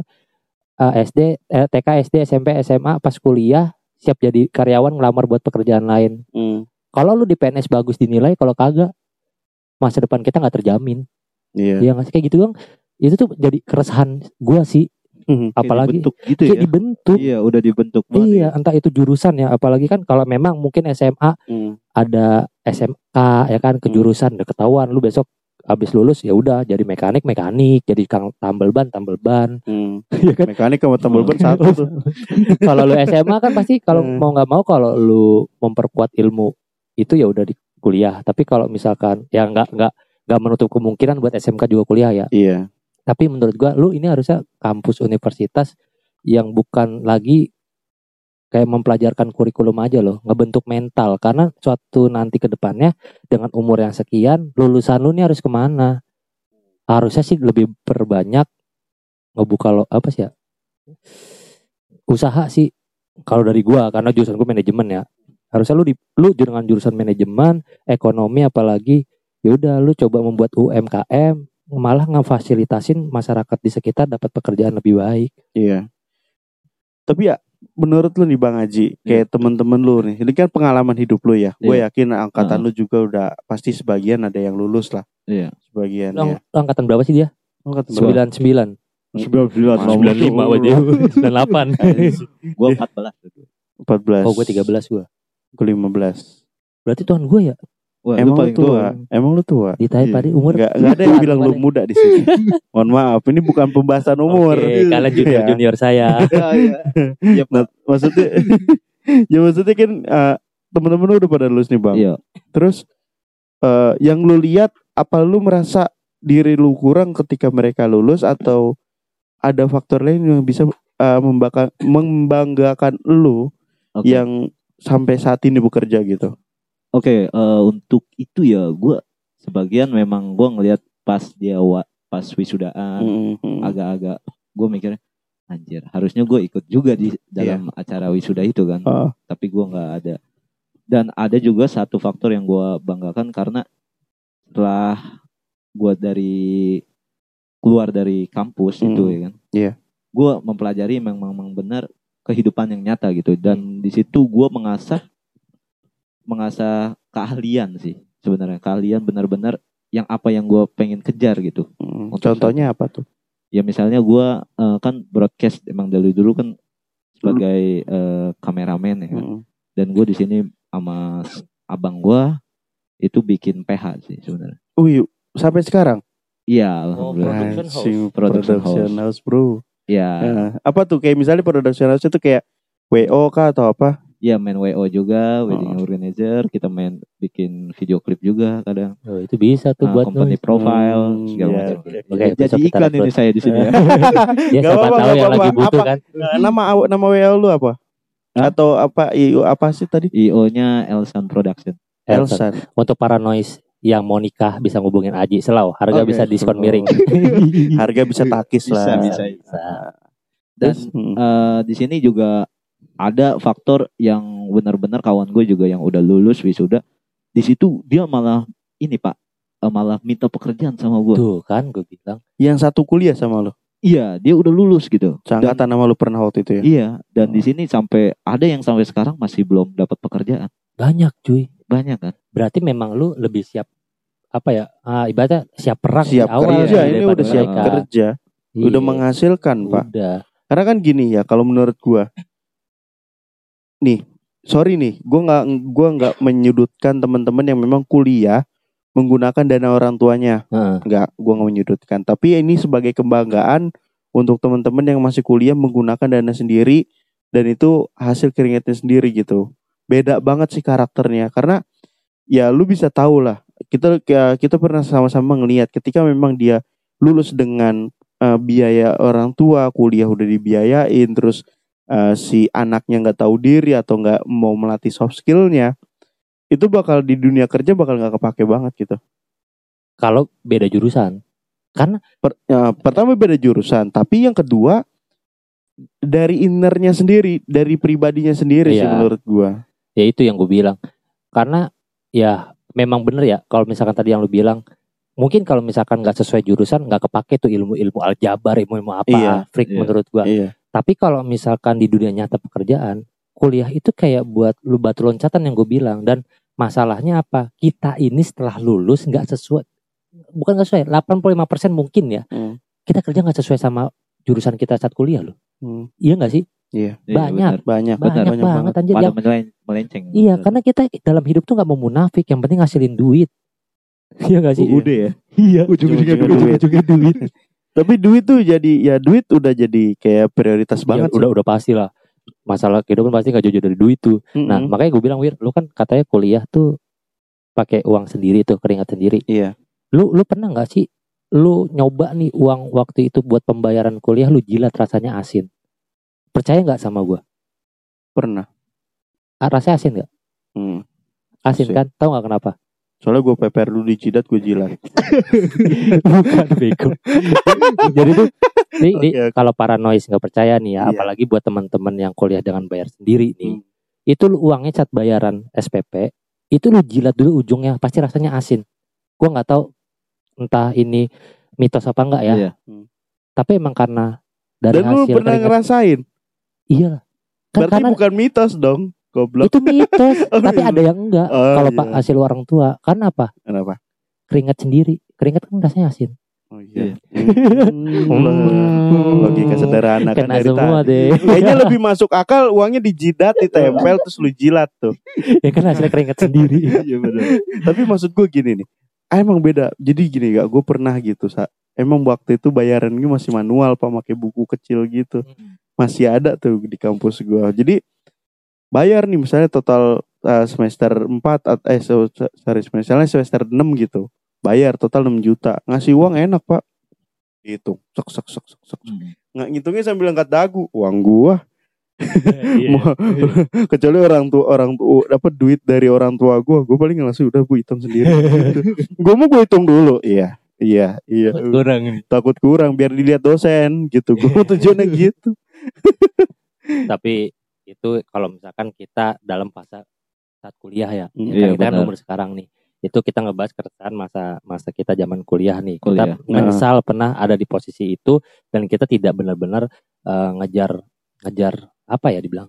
eh, SD eh, TK SD SMP SMA pas kuliah siap jadi karyawan ngelamar buat pekerjaan lain Hmm. kalau lu di PNS bagus dinilai kalau kagak masa depan kita nggak terjamin Iya. ya nggak sih kayak gitu dong itu tuh jadi keresahan gua sih Hmm. Kayak apalagi dibentuk gitu kayak ya. dibentuk Iya, udah dibentuk banget. Iya, entah itu jurusan ya, apalagi kan kalau memang mungkin SMA Hmm. ada SMK ya kan kejurusan udah ketahuan lu besok habis lulus ya udah jadi mekanik mekanik jadi kang tambal ban tambal ban Hmm. ya kan Mekanik sama tambal ban satu tuh. kalau lu SMA kan pasti kalau Hmm. mau nggak mau kalau lu memperkuat ilmu itu ya udah di kuliah tapi kalau misalkan ya nggak nggak nggak menutup kemungkinan buat SMK juga kuliah ya Iya. tapi menurut gua lu ini harusnya kampus universitas yang bukan lagi kayak mempelajarkan kurikulum aja loh, ngebentuk mental karena suatu nanti ke depannya dengan umur yang sekian lulusan lu nih harus ke mana? Harusnya sih lebih perbanyak ngebuka lo apa sih ya? Usaha sih kalau dari gua karena jurusan gua manajemen ya. Harusnya lu di lu dengan jurusan manajemen, ekonomi apalagi ya udah lu coba membuat UMKM malah ngefasilitasin masyarakat di sekitar dapat pekerjaan lebih baik. Iya. Tapi ya menurut lu nih Bang Haji, kayak temen-temen lu nih, ini kan pengalaman hidup lu ya. Gue Iya. yakin angkatan Heeh. lu juga udah pasti sebagian ada yang lulus lah. Iya. Sebagian Lu, ya. lu angkatan berapa sih dia? Angkatan? Sembilan sembilan. Sembilan sembilan. Sembilan lima aja. Sembilan delapan. Gua empat belas. 14. Oh gue tiga belas gue. Gue 15. Berarti tuan gue ya Wah, Emang lu paling tua? Emang lu tua? ditanya Iya. tadi umur. Enggak, enggak ada yang Tua bilang lu muda di sini. Mohon maaf, ini bukan pembahasan umur. Oke, kalian junior Iya. junior saya. Iya, iya. Iya, Nah, maksudnya ya maksudnya kan eh, teman-teman lu udah pada lulus nih, Bang. Iya. Terus eh, yang lu lihat apa lu merasa diri lu kurang ketika mereka lulus atau ada faktor lain yang bisa eh, membaka- membanggakan lu Oke. yang sampai saat ini bekerja gitu. Oke, eh, untuk itu ya gue sebagian memang gue ngelihat pas dia wa, pas wisudaan Mm-mm. agak-agak gue mikirnya anjir harusnya gue ikut juga di dalam acara wisuda itu kan, Ah, tapi gue nggak ada. Dan ada juga satu faktor yang gue banggakan karena setelah gue dari keluar dari kampus Hmm, itu ya kan, iya. gue mempelajari memang memang benar kehidupan yang nyata gitu dan di situ gue mengasah mengasah keahlian sih sebenarnya keahlian benar-benar yang apa yang gue pengen kejar gitu mm. Untuk Contohnya apa tuh? ya misalnya gue eh, kan broadcast emang dari dulu kan sebagai eh, kameramen ya kan. Mm. dan gue di sini sama abang gue itu bikin PH sih sebenarnya Wih, sampai sekarang. iya Oh, alhamdulillah Production house. Production production house, bro. ya Eh, apa tuh kayak misalnya production house itu kayak WO kah atau apa? Ya main wo juga Oh. wedding organizer kita main bikin video klip juga kadang Oh, itu bisa tuh Nah, buat company nulis. profile Hmm, segala iya, macam oke. Oke, jadi iklan ini saya di sini ya Ya siapa apa-apa, tahu yang lagi apa-apa. butuh Apa? kan. Nama nama WO lu apa? Hah? Atau apa IO apa sih tadi? IO-nya Elsan Production. Elsa. Elsan. Untuk para noise yang mau nikah bisa ngubungin Aji Selau. Harga Oke. bisa diskon Oh. miring. Harga bisa takis Bisa, lah. bisa. Bisa. Dan Hmm. eh, di sini juga ada faktor yang benar-benar kawan gue juga yang udah lulus wisuda di situ dia malah ini pak eh, malah minta pekerjaan sama gue Tuh kan gue bilang. Yang satu kuliah sama lo. iya dia udah lulus gitu dan, Seangkatan sama lo pernah waktu itu ya. iya dan di Oh. sini sampai ada yang sampai sekarang masih belum dapat pekerjaan Banyak cuy. banyak kan Berarti memang lu lebih siap apa ya? Ah, ibaratnya siap perang Siap di awal kerja, ya, ini udah siap mereka. kerja, Iya, udah menghasilkan, Pak. Udah. Karena kan gini ya, kalau menurut gua, nih, sorry nih, gua nggak gua nggak menyudutkan teman-teman yang memang kuliah menggunakan dana orang tuanya, Heeh. nggak, gua nggak menyudutkan. Tapi ini sebagai kebanggaan untuk teman-teman yang masih kuliah menggunakan dana sendiri dan itu hasil keringatnya sendiri gitu. Beda banget sih karakternya, karena ya lu bisa tahu lah. Kita ya, kita pernah sama-sama ngelihat ketika memang dia lulus dengan eh, biaya orang tua, kuliah udah dibiayain, terus eh, si anaknya nggak tahu diri atau nggak mau melatih soft skillnya, itu bakal di dunia kerja bakal nggak kepake banget gitu. Kalau beda jurusan. Karena Per- ya, pertama beda jurusan, tapi yang kedua dari innernya sendiri, dari pribadinya sendiri sih Iya. menurut gua. ya itu yang gue bilang. Karena ya memang bener ya kalau misalkan tadi yang lu bilang mungkin kalau misalkan nggak sesuai jurusan nggak kepake tuh ilmu-ilmu aljabar, ilmu-ilmu apa, Iya, freak iya. menurut gua. Iya. Tapi kalau misalkan di dunia nyata pekerjaan, kuliah itu kayak buat lu batu loncatan yang gue bilang dan masalahnya apa? Kita ini setelah lulus nggak sesuai bukan nggak sesuai, 85% mungkin ya. Hmm. Kita kerja nggak sesuai sama jurusan kita saat kuliah loh. Hmm, Iya nggak sih? Iya, Banyak. benar. banyak, Banyak, banyak banget anjir pada yang melen- melenceng Iya, karena kita dalam hidup tuh nggak mau munafik, yang penting ngasilin duit. Iya gak sih? udah ya Iya. Ujung-ujungnya duit. Ujung-ujungnya duit. Tapi duit tuh jadi ya duit udah jadi kayak prioritas Ya, banget udah udah pasti lah. Masalah kehidupan pasti gak jauh-jauh dari duit tuh. sih. Nah, Mm-mm. makanya gue bilang Wir, lu kan katanya kuliah tuh pakai uang sendiri tuh, keringat sendiri. iya. Lu lu pernah nggak sih lu nyoba nih uang waktu itu buat pembayaran kuliah lu jilat rasanya asin. Percaya nggak sama gua? Pernah. Ah, rasanya asin nggak? Hmm. Asin Asin. kan? Tahu nggak kenapa? Soalnya gue peper dulu di jidat gue jilat. Bukan bego. Jadi tuh nih, nih, Oke, oke. kalau para noise nggak percaya nih ya, Iya. apalagi buat teman-teman yang kuliah dengan bayar sendiri nih, Hmm. itu lu uangnya cat bayaran SPP, itu lu jilat dulu ujungnya pasti rasanya asin. Gua nggak tahu entah ini mitos apa enggak ya, Iya. tapi emang karena dari Dan lu hasil pernah keringat- ngerasain? iya lah. Kan Berarti karena bukan mitos dong, goblok. itu mitos, Oh, tapi iya. ada yang enggak. Oh, kalau iya. pak hasil orang tua, karena apa? Kenapa? Keringat sendiri, keringat kan rasanya asin. Oh Iya. Hmm, Logika sederhana kan Kena dari semua tadi. deh. Kayaknya lebih masuk akal uangnya dijidat, ditempel terus lu jilat tuh. ya kan hasil keringat sendiri. Iya benar. Tapi maksud gue gini nih. ah, emang beda. Jadi gini gak, gue pernah gitu. Sa. Emang waktu itu bayaran gue masih manual, pak, pakai buku kecil gitu. Masih ada tuh di kampus gue. Jadi bayar nih misalnya total uh, semester 4 at- eh so- so- sorry misalnya semester 6 gitu. Bayar total 6 juta. Ngasih uang enak, Pak. Hitung. Sok sok sok sok sok. Hmm. Nggak ngitungnya sambil angkat dagu. Uang gua. Iya. Mau- kecuali orang tua orang tua dapat duit dari orang tua gua gue paling langsung udah gue hitung sendiri gue mau gue hitung dulu iya iya iya Kurang nih. takut kurang biar dilihat dosen gitu gue mau tujuannya gitu Tapi itu kalau misalkan kita dalam fase saat kuliah ya, iya, kita kan umur sekarang nih. Itu kita ngebahas keresahan masa masa kita zaman kuliah nih. Kuliah. Kita menyesal pernah ada di posisi itu dan kita tidak benar-benar eh, ngejar ngejar apa ya dibilang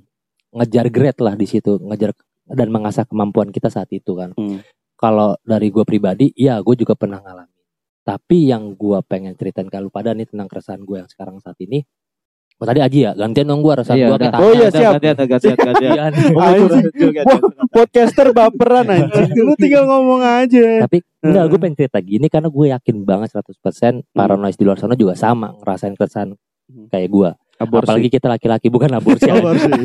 ngejar grade lah di situ, ngejar dan mengasah kemampuan kita saat itu kan. Hmm. Kalau dari gue pribadi, ya gue juga pernah ngalamin. Tapi yang gue pengen ceritain ke lu pada nih tentang keresahan gue yang sekarang saat ini. Oh, tadi Aji ya, gantian dong gue keresahan Iya, gue udah. kayak Oh, iya, siap. gantian, gantian, gantian. Iya, podcaster baperan anjing lu tinggal ngomong aja Tapi enggak gue pengen cerita gini karena gue yakin banget 100% para noise di luar sana juga sama ngerasain keresahan Hmm. kayak gue. aborsi Apalagi kita laki-laki bukan aborsi. aborsi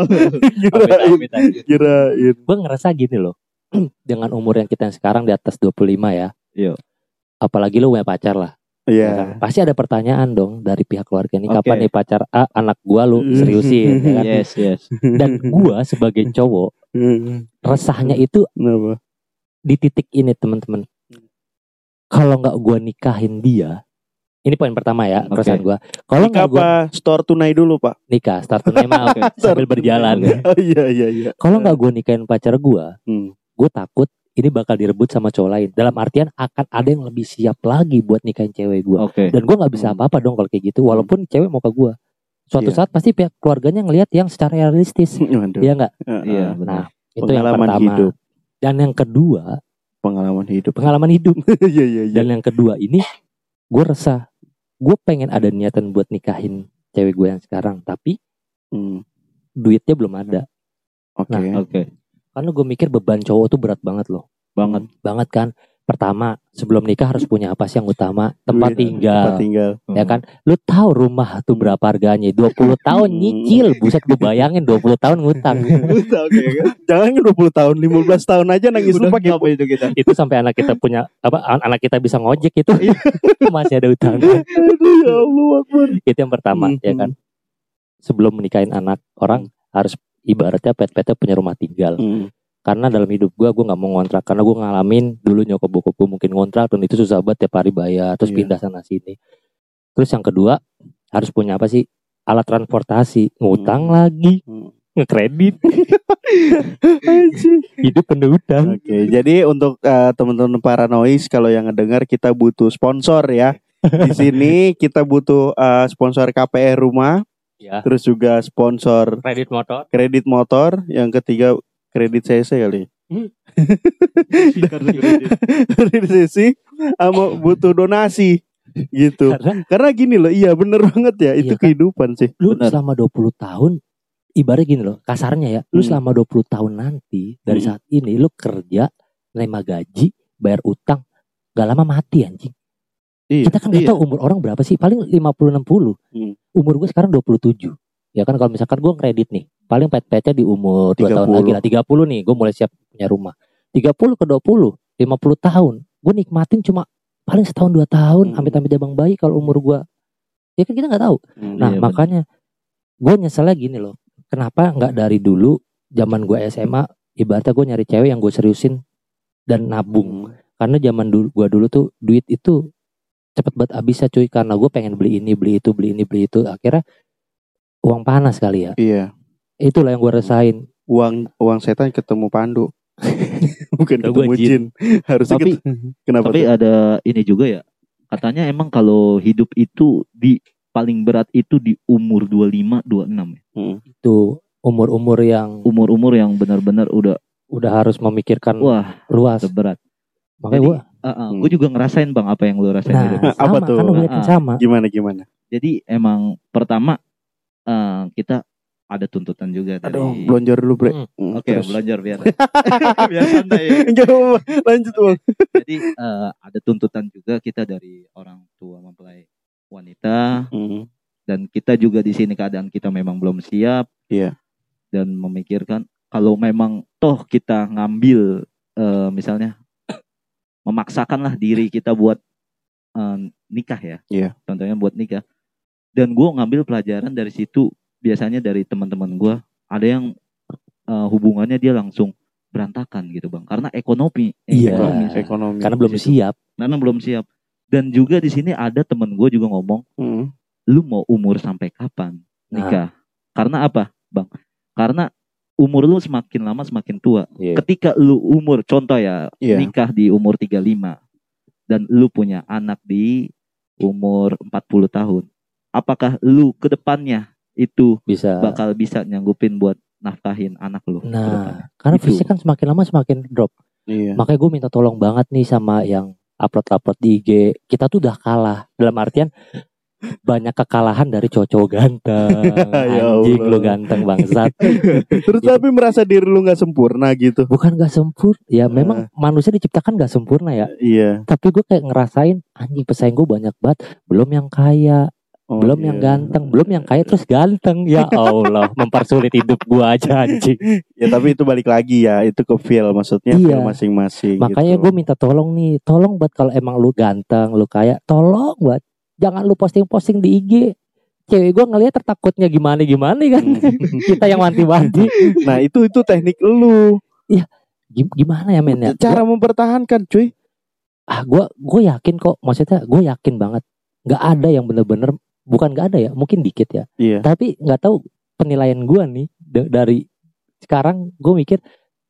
kirain kirain gue ngerasa gini loh. Dengan umur yang kita yang sekarang di atas 25 ya. Iya. Apalagi lu punya pacar lah. Ya kan? iya Pasti ada pertanyaan dong dari pihak keluarga ini Oke. kapan nih pacar A anak gua lu seriusin ya kan? Yes, yes. Dan gua sebagai cowok resahnya itu kenapa di titik ini teman-teman. Kalau nggak gua nikahin dia, ini poin pertama ya Oke. keresahan gua. Kalau nggak gua store tunai dulu pak nikah, start tunai mah Oke. sambil berjalan. Oh iya iya iya Kalau nggak gua nikahin pacar gua, Hmm. gue takut ini bakal direbut sama cowok lain. Dalam artian akan ada yang lebih siap lagi buat nikahin cewek gue. Oke. Dan gue nggak bisa apa-apa dong kalau kayak gitu. Walaupun cewek mau ke gue. Suatu Iya. saat pasti pihak keluarganya ngelihat yang secara realistis. Iya nggak? Iya, Heeh. benar. Nah, itu yang Pengalaman pertama. hidup. Dan yang kedua, Pengalaman hidup. pengalaman hidup. Iya iya iya. Dan yang kedua ini, gue resah. Gue pengen ada niatan buat nikahin cewek gue yang sekarang, tapi Hmm, duitnya belum ada. Oke. Nah, Oke. Karena gue mikir beban cowok tuh berat banget loh. Banget. Banget kan. Pertama, sebelum nikah harus punya apa sih yang utama? Tempat Duit, tinggal. Tempat tinggal. Ya kan? Lu tahu rumah tuh berapa harganya? 20 tahun Hmm. nyicil. Buset gue bayangin 20 tahun ngutang. Oke. Jangan 20 tahun, 15 tahun aja nangis lu pakai itu kita? itu sampai anak kita punya apa an- anak kita bisa ngojek itu masih ada utang. Aduh, ya Allah itu yang pertama Hmm, ya hmm. kan. Sebelum menikahin anak orang harus ibaratnya pet-petnya punya rumah tinggal. Hmm. Karena dalam hidup gua gua nggak mau ngontrak karena gua ngalamin dulu nyokap bokap gua mungkin ngontrak dan itu susah banget tiap hari bayar terus Iya. pindah sana sini. Terus yang kedua harus punya apa sih? Alat transportasi, ngutang Hmm. lagi, Hmm. ngekredit, hidup penuh utang. Oke, jadi untuk eh, teman-teman para noise kalau yang ngedengar kita butuh sponsor ya. Di sini kita butuh eh, sponsor KPR rumah, Ya. terus juga sponsor Kredit motor. kredit motor, yang ketiga kredit CC kali. Hmm. kredit CC sama butuh donasi gitu. Karena Karena gini loh, iya bener banget ya, itu Iya kan? kehidupan sih. lu Benar. selama 20 tahun ibarat gini loh kasarnya ya lu Hmm. selama 20 tahun nanti dari Hmm. saat ini lu kerja nerima gaji bayar utang gak lama mati anjing Iya. kita kan gak iya. tahu umur orang berapa sih paling 50 60 Hmm. umur gue sekarang 27 ya kan kalau misalkan gue kredit nih paling pet-petnya di umur 2 tahun 30. lagi lah 30 nih gue mulai siap punya rumah 30 ke 20 50 tahun gue nikmatin cuma paling setahun dua tahun Hmm. amit-amit dia bang bayi kalau umur gue ya kan kita nggak tahu Hmm. Nah Iya, makanya gue nyeselnya gini loh. Kenapa nggak dari dulu zaman gue SMA ibaratnya gue nyari cewek yang gue seriusin dan nabung. Hmm. Karena zaman dulu gue dulu tuh duit itu cepet banget habisnya cuy karena gue pengen beli ini beli itu beli ini beli itu akhirnya uang panas kali ya. Iya. Itulah yang gue rasain. Uang uang setan ketemu pandu. Bukan Ketemu ketemu jin. jin. Harusnya Tapi- ket- kenapa Tapi tuh? ada ini juga ya. Katanya emang kalau hidup itu di paling berat itu di umur 25 26 ya. Hmm. Itu umur-umur yang Umur-umur yang benar-benar udah udah harus memikirkan wah, luas. berat. Makanya gue Uh, gue juga ngerasain Bang apa yang lu rasain nah, gitu. Apa sama tuh? kan Ah, sama. Gimana gimana? Jadi emang pertama eh, kita ada tuntutan juga dari Aduh, belonjor dulu, Bre. Hmm. Hmm, Oke, terus. belajar biar biar santai ya. Enggak. Lanjut, Bang. Jadi eh, ada tuntutan juga kita dari orang tua mempelai wanita Hmm. dan kita juga di sini keadaan kita memang belum siap. Iya. Dan memikirkan kalau memang toh kita ngambil eh, misalnya memaksakanlah diri kita buat eh, nikah ya. Iya. Contohnya buat nikah. Dan gue ngambil pelajaran dari situ biasanya dari teman-teman gue ada yang eh, hubungannya dia langsung berantakan gitu bang karena ekonomi Iya. ekonomi Ekonomi. Karena belum situ. siap. karena belum siap dan juga di sini ada temen gue juga ngomong Hmm. lu mau umur sampai kapan Nah. nikah karena apa bang karena umur lu semakin lama semakin tua Iya. ketika lu umur contoh ya Iya. nikah di umur 35 dan lu punya anak di umur 40 tahun apakah lu ke depannya itu Bisa. bakal bisa nyanggupin buat nafkahin anak lu ke depannya? Nah, karena Itu. fisik kan semakin lama semakin drop. Iya. Makanya gue minta tolong banget nih sama yang upload-upload di IG. Kita tuh udah kalah. Dalam artian banyak kekalahan dari cowok ganteng. Ya Anjing Allah. lu ganteng bangsat. Terus tapi merasa diri lu nggak sempurna gitu. Bukan gak sempurna. Ya Nah. memang manusia diciptakan gak sempurna ya. Iya. Tapi gue kayak ngerasain anjing pesaing gue banyak banget. Belum yang kaya, Oh, belum iya. yang ganteng, belum yang kaya terus ganteng. Ya Allah, mempersulit hidup gue aja anjing. Ya tapi itu balik lagi ya, itu ke feel maksudnya Iya. feel masing-masing. Makanya gitu. gue minta tolong nih, tolong buat kalau emang lu ganteng, lu kaya, tolong buat jangan lu posting-posting di IG. Cewek gue ngeliat tertakutnya gimana gimana kan. Hmm. Kita yang wanti-wanti. nah itu itu teknik lu, Gim- Gimana ya men ya? cara mempertahankan, cuy. ah gue gue yakin kok, maksudnya gue yakin banget. Gak ada yang bener-bener bukan gak ada ya, mungkin dikit ya. Iya. Tapi nggak tahu penilaian gue nih da- dari sekarang gue mikir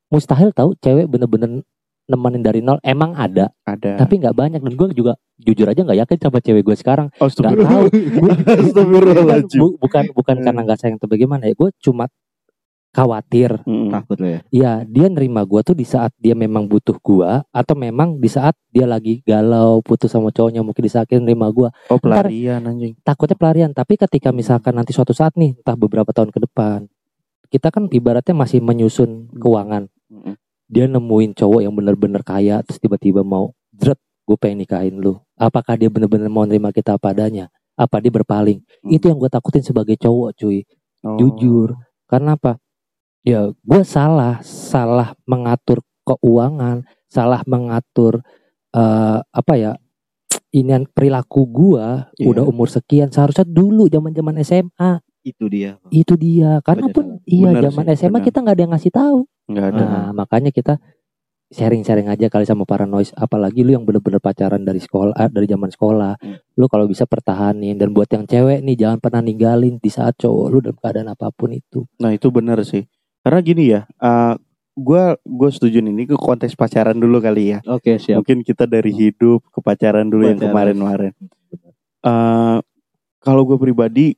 mustahil tahu cewek bener-bener nemenin dari nol emang ada Ada. tapi nggak banyak dan gue juga jujur aja nggak yakin sama cewek gue sekarang oh, nggak tahu Astagfirullahaladzim. Bu- bukan bukan Hmm. karena nggak sayang atau bagaimana ya gue cuma khawatir Mm. Takut lo ya. ya dia nerima gue tuh di saat dia memang butuh gue atau memang di saat dia lagi galau putus sama cowoknya mungkin di saat dia nerima gue Oh pelarian anjing. takutnya pelarian tapi ketika misalkan nanti suatu saat nih entah beberapa tahun ke depan kita kan ibaratnya masih menyusun keuangan Mm-mm. Dia nemuin cowok yang bener-bener kaya terus tiba-tiba mau jret gue pengen nikahin lu. Apakah dia bener-bener mau nerima kita apa adanya? Apa dia berpaling? Hmm. itu yang gue takutin sebagai cowok cuy. Oh. jujur. Karena apa? Ya gue salah. Salah mengatur keuangan. Salah mengatur eh, apa ya inian perilaku gua. Iya. udah umur sekian. Seharusnya dulu zaman zaman SMA Itu dia. itu dia. Karena Bener. pun iya zaman sih, SMA bener. kita nggak ada yang ngasih tahu Nggak ada. nah makanya kita sharing-sharing aja kali sama para noise apalagi lu yang bener-bener pacaran dari sekolah ah, dari zaman sekolah Hmm. lu kalau bisa pertahanin dan buat yang cewek nih jangan pernah ninggalin di saat cowok lu dalam keadaan apa pun itu Nah itu benar sih. Karena gini ya, eh gua gue setuju nih, ini ke konteks pacaran dulu kali ya. Oke, siap. Mungkin kita dari hidup ke pacaran dulu yang Pacaran. kemarin-kemarin. Eh kalau gue pribadi,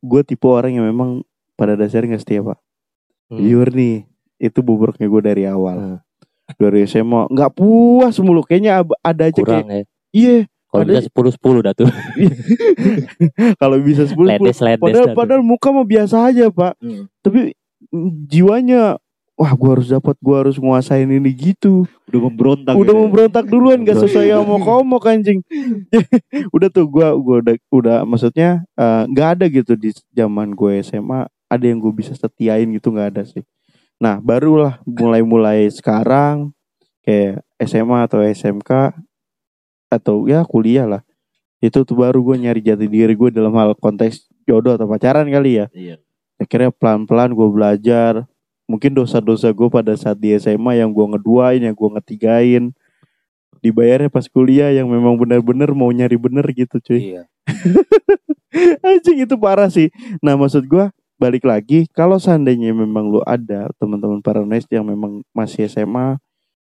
gue tipe orang yang memang pada dasarnya nggak setia pak. Hmm. Jujur nih, itu buburknya gue dari awal. Hmm. Dari SMA nggak puas mulu, kayaknya ada aja kurang kayak ya iya. kalau Ada- bisa sepuluh sepuluh dah tuh Kalau bisa sepuluh ledes Padahal, padahal muka mah biasa aja pak. Hmm. Tapi mm, jiwanya, wah gue harus dapat, gue harus nguasain ini gitu. Udah memberontak. udah ya. memberontak duluan gak sesuai sama komok anjing. udah tuh gua gua udah udah maksudnya eh, nggak ada gitu di zaman gue SMA ada yang gue bisa setiain gitu nggak ada sih. Nah barulah mulai-mulai sekarang kayak SMA atau SMK atau ya kuliah lah. Itu tuh baru gue nyari jati diri gue dalam hal konteks jodoh atau pacaran kali ya. Iya. akhirnya pelan-pelan gue belajar. Mungkin dosa-dosa gue pada saat di SMA yang gue ngeduain yang gue ngetigain dibayarnya pas kuliah yang memang benar-benar mau nyari bener gitu cuy. Iya. Anjing itu parah sih. Nah maksud gue balik lagi kalau seandainya memang lu ada teman-teman paranoid yang memang masih SMA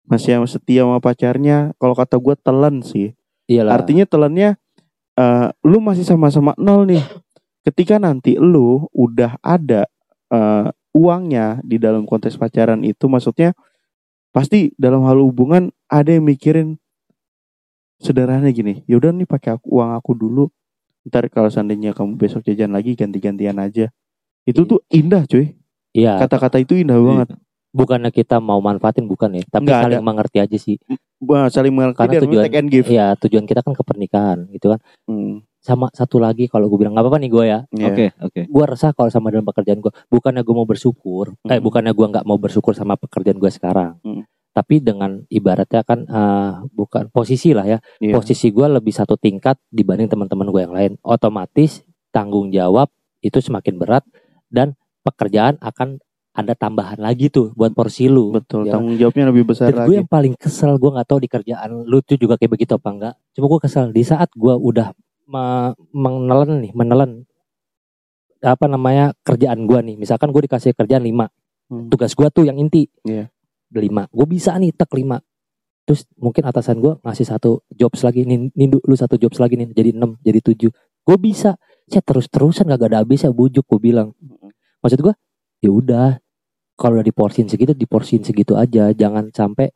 masih yang setia sama pacarnya kalau kata gue telan sih iyalah Artinya telannya eh lu masih sama-sama nol nih. Ketika nanti lu udah ada eh, uangnya di dalam konteks pacaran itu maksudnya pasti dalam hal hubungan ada yang mikirin sederhana gini. Yaudah nih pakai uang aku dulu. Ntar kalau seandainya kamu besok jajan lagi ganti-gantian aja. Itu Iya. tuh indah cuy. iya Kata-kata itu indah banget. bukannya kita mau manfaatin bukan ya tapi Nggak saling mengerti aja sih Wah, saling mengerti Karena tujuan- take and give. Iya tujuan kita kan ke pernikahan gitu kan Hmm, sama satu lagi kalau gue bilang nggak apa-apa nih gue ya iya. Oke, oke. gue resah kalau sama dalam pekerjaan gue bukannya gue mau bersyukur eh Hmm. bukannya gue nggak mau bersyukur sama pekerjaan gue sekarang Hmm. tapi dengan ibaratnya kan eh, bukan posisi lah ya Iya. posisi gue lebih satu tingkat dibanding teman-teman gue yang lain otomatis tanggung jawab itu semakin berat dan pekerjaan akan ada tambahan lagi tuh buat porsi lu Betul, Ya. tanggung jawabnya lebih besar dan gue lagi. yang paling kesel gue nggak tahu di kerjaan lu tuh juga kayak begitu apa enggak cuma gue kesel di saat gue udah me- menelan nih menelan apa namanya kerjaan gue nih misalkan gue dikasih kerjaan lima Hmm. tugas gue tuh yang inti Iya. lima gue bisa nih tek lima terus mungkin atasan gue ngasih satu jobs lagi nih, nih lu satu jobs lagi nih jadi enam jadi tujuh gue bisa saya terus terusan gak ada habisnya bujuk gue bilang. Maksud gue ya udah kalau udah diporsin segitu diporsin segitu aja. Jangan sampai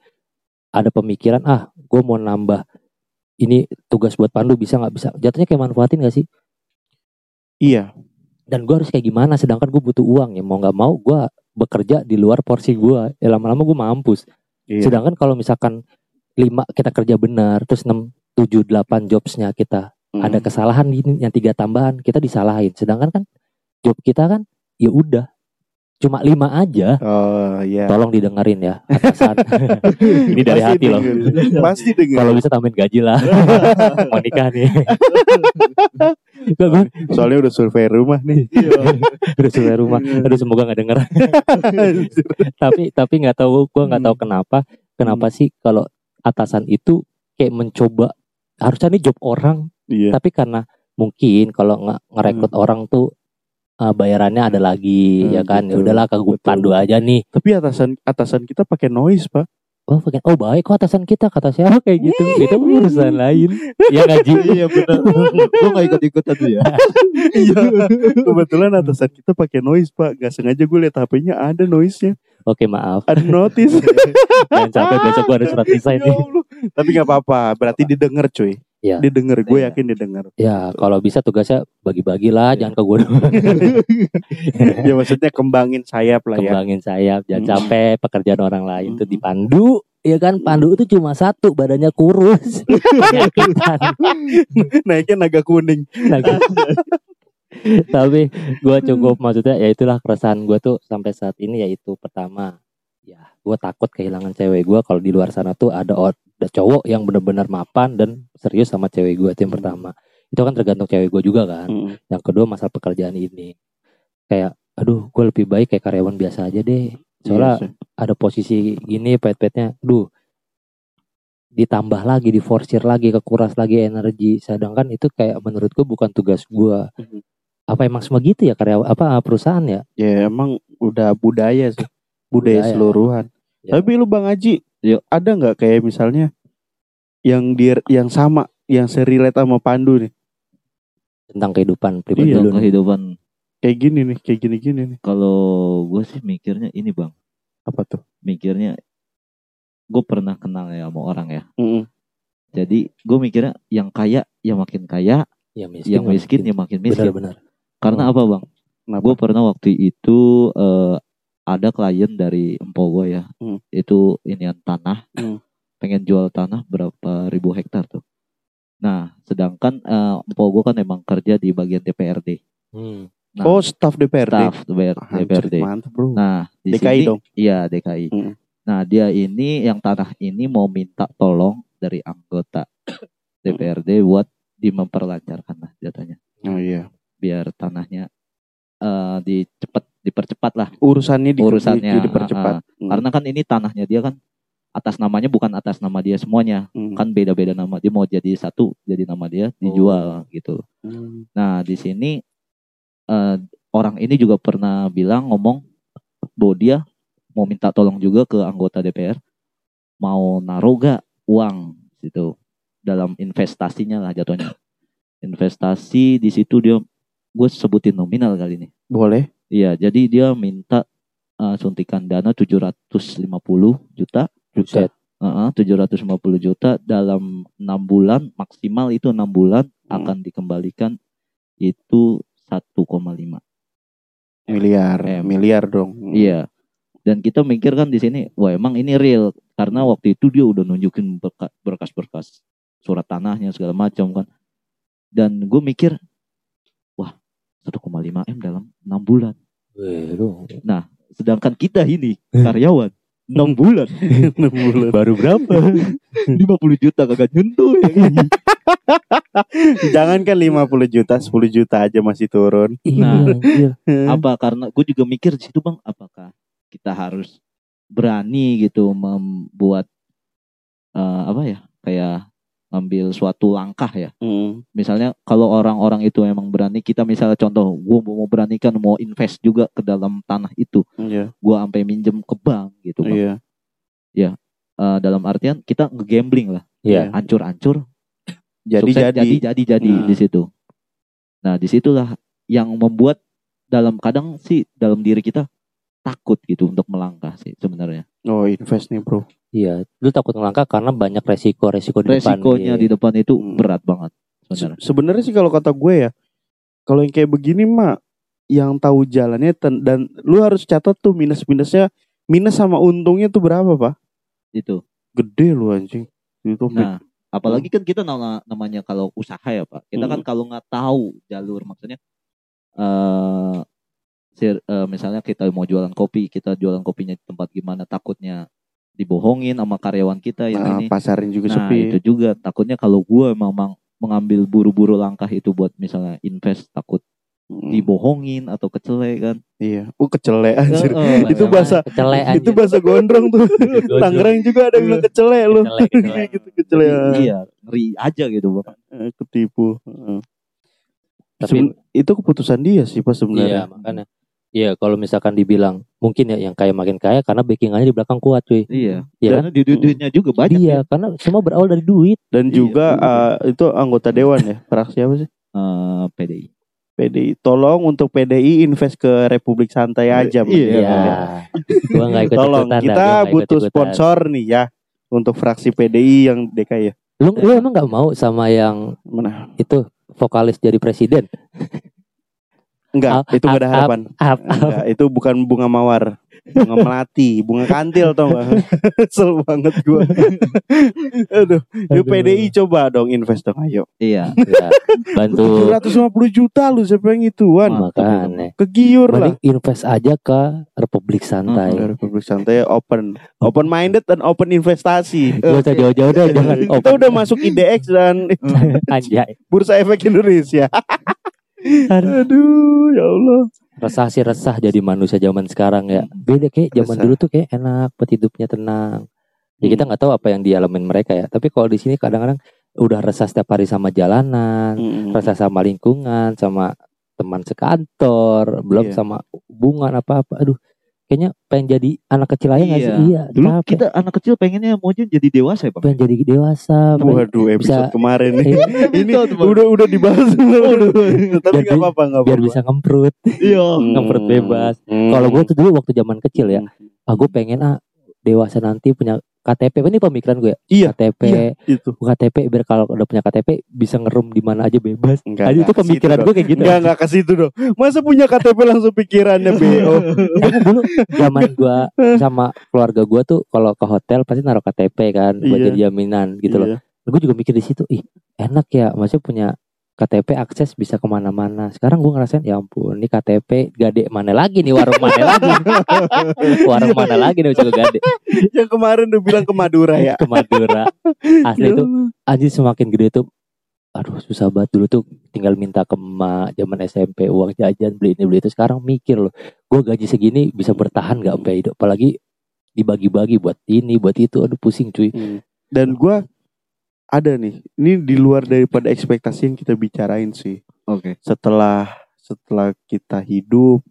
ada pemikiran ah gue mau nambah ini tugas buat Pandu bisa nggak? Bisa. Jatuhnya kayak manfaatin gak sih? Iya, dan gue harus kayak gimana? Sedangkan gue butuh uang ya mau nggak mau gue bekerja di luar porsi gue ya lama-lama gue mampus. Iya. sedangkan kalau misalkan lima kita kerja benar terus enam tujuh delapan jobsnya kita Hmm. ada kesalahan ini yang tiga tambahan kita disalahin. Sedangkan kan job kita kan ya udah. Cuma lima aja. Oh iya. tolong didengerin ya. Atasan ini dari Pasti hati loh. dengerin. Pasti dengar. kalau bisa tambahin gaji lah. Mau nikah nih. Soalnya udah survei rumah nih. udah sampai rumah. Aduh semoga nggak denger. Tapi tapi nggak tahu gua nggak tahu Hmm. kenapa. Kenapa sih kalau atasan itu kayak mencoba harusnya ini job orang Iya. tapi karena mungkin kalau nge ngerekrut orang tuh uh, bayarannya ada lagi Hmm, ya kan ya udahlah gue pandu aja nih Tapi atasan atasan kita pakai noise pak. oh bagian oh baik kok atasan kita kata siapa kayak gitu itu urusan lain ya ngaji iya benar gue gak ikut ikutan tuh ya Iya. Kebetulan atasan kita pakai noise pak. Gak sengaja gue liat HP-nya ada noise-nya. oke maaf Ada notice. jangan sampai besok gua ada surat Ya nih Allah. Tapi gak apa-apa. Berarti didengar cuy. Iya. Didengar. Gue Iya. yakin didengar. ya kalau bisa tugasnya bagi-bagi lah Iya. jangan ke gue doang ya maksudnya kembangin sayap lah ya. kembangin sayap jangan Hmm. sampai pekerjaan orang lain tuh Hmm. dipandu ya kan pandu itu cuma satu badannya kurus penyakitan Naiknya naga kuning. Nah, tapi gue cukup maksudnya ya itulah keresahan gue tuh sampai saat ini yaitu pertama ya gue takut kehilangan cewek gue kalau di luar sana tuh ada ada cowok yang benar-benar mapan dan serius sama cewek gue itu yang pertama itu kan tergantung cewek gue juga kan Mm. yang kedua masalah pekerjaan ini kayak aduh gue lebih baik kayak karyawan biasa aja deh soalnya Iya sih. ada posisi gini pet-petnya duh ditambah lagi diforsir lagi kekuras lagi energi sedangkan itu kayak menurut gue bukan tugas gue Mhm. apa emang semua gitu ya karyawan apa perusahaan ya Ya emang udah budaya sih. Budaya, Budaya. seluruhan. Ya. Tapi lu Bang Haji, Yuk. Ada nggak kayak misalnya yang dir yang sama, yang serelate sama Pandu nih? tentang kehidupan pribadi Iya, lu nih. kehidupan Kayak gini nih, kayak gini-gini nih. kalau gue sih mikirnya ini bang Apa tuh? mikirnya gue pernah kenal ya sama orang ya Mm-mm. jadi gue mikirnya yang kaya yang makin kaya ya miskin yang miskin yang makin miskin benar-benar karena apa bang gue pernah waktu itu eh, ada klien dari empok gue ya Hmm. itu inian tanah Hmm. pengen jual tanah berapa ribu hektar tuh nah sedangkan eh, empok gue kan emang kerja di bagian DPRD Hmm. nah, oh, staff DPRD. staff DPR, DPRD mantap bro. nah di DKI sini dong. iya DKI Hmm. nah dia ini yang tanah ini mau minta tolong dari anggota DPRD buat di memperlancarkan lah jatuhnya Oh iya. biar tanahnya eh dicepet dipercepat lah Urusannya di, Urusannya, di- dipercepat. Hmm. karena kan ini tanahnya dia kan atas namanya bukan atas nama dia semuanya Hmm. kan beda-beda nama dia mau jadi satu jadi nama dia dijual gitu Hmm. nah di sini eh, orang ini juga pernah bilang ngomong bahwa dia mau minta tolong juga ke anggota DPR mau naruh gak uang gitu dalam investasinya lah jatuhnya investasi di situ dia gue sebutin nominal kali ini Boleh. Iya, jadi dia minta eh, suntikan dana 750 juta. Buset. Heeh, 750 juta dalam enam bulan maksimal itu enam bulan Hmm. akan dikembalikan itu 1,5. Miliar, M. miliar dong. Iya. Dan kita mikir kan di sini, wah emang ini real karena waktu itu dia udah nunjukin berka- berkas-berkas surat tanahnya segala macam kan. Dan gue mikir, wah 1,5 m dalam enam bulan. Lu Sedangkan kita ini karyawan 6 bulan Enam bulan. baru berapa 50 juta kagak nyentuh ya. Jangan kan 50 juta, 10 juta aja masih turun. Nah. Iya, apa karena gue juga mikir di situ bang apakah kita harus berani gitu membuat eh, apa ya kayak ngambil suatu langkah ya Hmm. misalnya kalau orang-orang itu emang berani kita misalnya contoh gue mau beranikan mau invest juga ke dalam tanah itu Iya, gue sampai minjem ke bank gitu Bang. iya. Eh, dalam artian kita ngegambling lah Iya. hancur-hancur Jadi sukses, jadi. jadi jadi jadi Nah. di situ. Nah di situlah yang membuat dalam kadang sih dalam diri kita takut gitu untuk melangkah sih sebenarnya. Oh, invest nih, Bro. Iya, lu takut ngelangkah karena banyak resiko-resiko di depan. Resikonya di depan itu Hmm. berat banget Se- sebenarnya. Sebenarnya sih kalau kata gue ya, kalau yang kayak begini mah yang tahu jalannya ten- dan lu harus catat tuh minus-minusnya minus sama untungnya tuh berapa, Pak? Itu. Gede lu anjing. Itu Nah, apalagi kan kita nama- namanya kalau usaha ya pak. Kita kan Hmm. kalau nggak tahu jalur maksudnya, eh sir- eh, misalnya kita mau jualan kopi, kita jualan kopinya di tempat gimana, takutnya dibohongin sama karyawan kita yang nah, ini. pasarin juga Nah sepi. itu juga takutnya kalau gue memang mengambil buru-buru langkah itu buat misalnya invest takut Hmm, dibohongin atau kecele kan. Iya. Uh, kecele anjir. Heeh. Itu bahasa- kecele itu bahasa gondrong tuh. Tangerang juga ada yang bilang kecele lu. Kecele, kecele. gitu kecele. Iya, ngeri aja gitu bang. Eh, Ketipu. Heeh. Tapi- Seben- itu keputusan dia sih pas Iya, sebenarnya. makanya Iya, kalau misalkan dibilang mungkin ya yang kaya makin kaya karena backingannya di belakang kuat, cuy. Iya. Iya Dan di duitnya juga banyak Iya, ya. karena semua berawal dari duit. Dan Iya, juga bener. eh, itu anggota dewan ya. Fraksi apa sih? Eh, PDI. PDI. Tolong untuk PDI invest ke Republik Santai aja. Bang. Iya. Iya. Gua nggak ikut Tolong ikutan kita butuh sponsor. sponsor nih ya untuk fraksi PDI yang DKI ya. Lu, lu emang nggak mau sama yang Mana? itu vokalis jadi presiden? Enggak, Ap- itu gak ada ap- harapan. Ap, Enggak, itu bukan bunga mawar. Bunga melati, bunga kantil tau gak? Kesel banget gua. Aduh, yuk. PDI coba dong invest dong ayo. Iya. ya, bantu 750 juta lu siapa yang ituan? makanya. Kegiur lah. Mending invest aja ke Republik Santai. Dari Republik Santai open, open minded dan open investasi. Gak usah jauh-jauh deh, jangan Kita udah masuk IDX dan Anjay. Bursa Efek Indonesia. Aduh, ya Allah. Resah sih resah jadi manusia zaman sekarang ya. Beda kayak zaman Resah. dulu tuh kayak enak, buat hidupnya tenang. Ya kita nggak tahu apa yang dialamin mereka ya. Tapi kalau di sini kadang-kadang udah resah setiap hari sama jalanan, Mm-mm. resah sama lingkungan, sama teman sekantor, belum Iya. sama hubungan apa-apa. Aduh, kayaknya pengen jadi anak kecil aja nggak sih? Iya. Iya, Dulu capek. kita anak kecil pengennya mau jadi dewasa ya, Bang. pengen jadi dewasa. pengen- Waduh, episode Bisa- kemarin nih. Iya, Ini udah udah dibahas belum? Tapi Biar nggak bi- apa-apa, biar apa-apa. bisa ngemprut. Iya. ngemprut bebas. Hmm. Kalau gue tuh dulu waktu zaman kecil ya, ah gue pengen ah dewasa nanti punya KTP. Ini pemikiran gue. Iya, KTP, iya, itu. KTP biar kalau udah punya KTP bisa ngerem di mana aja bebas. Enggak, Aja itu pemikiran gue kayak gitu. Enggak, enggak ke situ dong. Masa punya KTP langsung pikirannya BO? Emang dulu zaman gue sama keluarga gue tuh kalau ke hotel pasti naruh KTP kan buat Iya. jadi jaminan gitu loh. Iya. Gue juga mikir di situ, ih enak ya, maksudnya punya KTP akses bisa ke mana-mana. Sekarang gue ngerasain, ya ampun, ini KTP gade mana lagi nih, warung mana lagi, warung mana lagi nih ke gade Yang kemarin udah bilang ke Madura ya. ke Madura. Asli Ya tuh Allah. anjir semakin gede tuh aduh susah banget dulu tuh tinggal minta ke emak zaman SMP uang jajan beli ini beli itu sekarang mikir loh gue gaji segini bisa bertahan gak sampai hidup apalagi dibagi-bagi buat ini buat itu aduh pusing cuy Hmm. Dan gua ada nih. Ini di luar daripada ekspektasi yang kita bicarain sih. Oke. Setelah setelah kita hidup,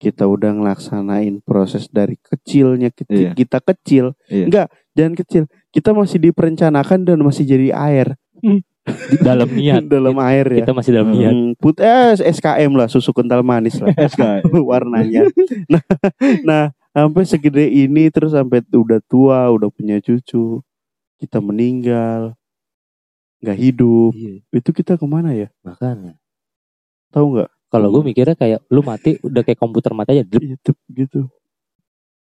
kita udah ngelaksanain proses dari kecilnya kita, Iya. kita kecil. Iya. Enggak, jangan kecil. Kita masih diperencanakan dan masih jadi air Di dalam niat dalam air ya. kita masih dalam niat Hmm, put eh SKM lah, susu kental manis lah. SK. warnanya. Nah, nah sampai segede ini terus sampai udah tua, udah punya cucu, kita meninggal, nggak hidup, Iya, itu kita ke mana ya? makanya Tahu nggak? kalau gue mikirnya kayak lu mati udah kayak komputer mati aja Dep. Itu gitu.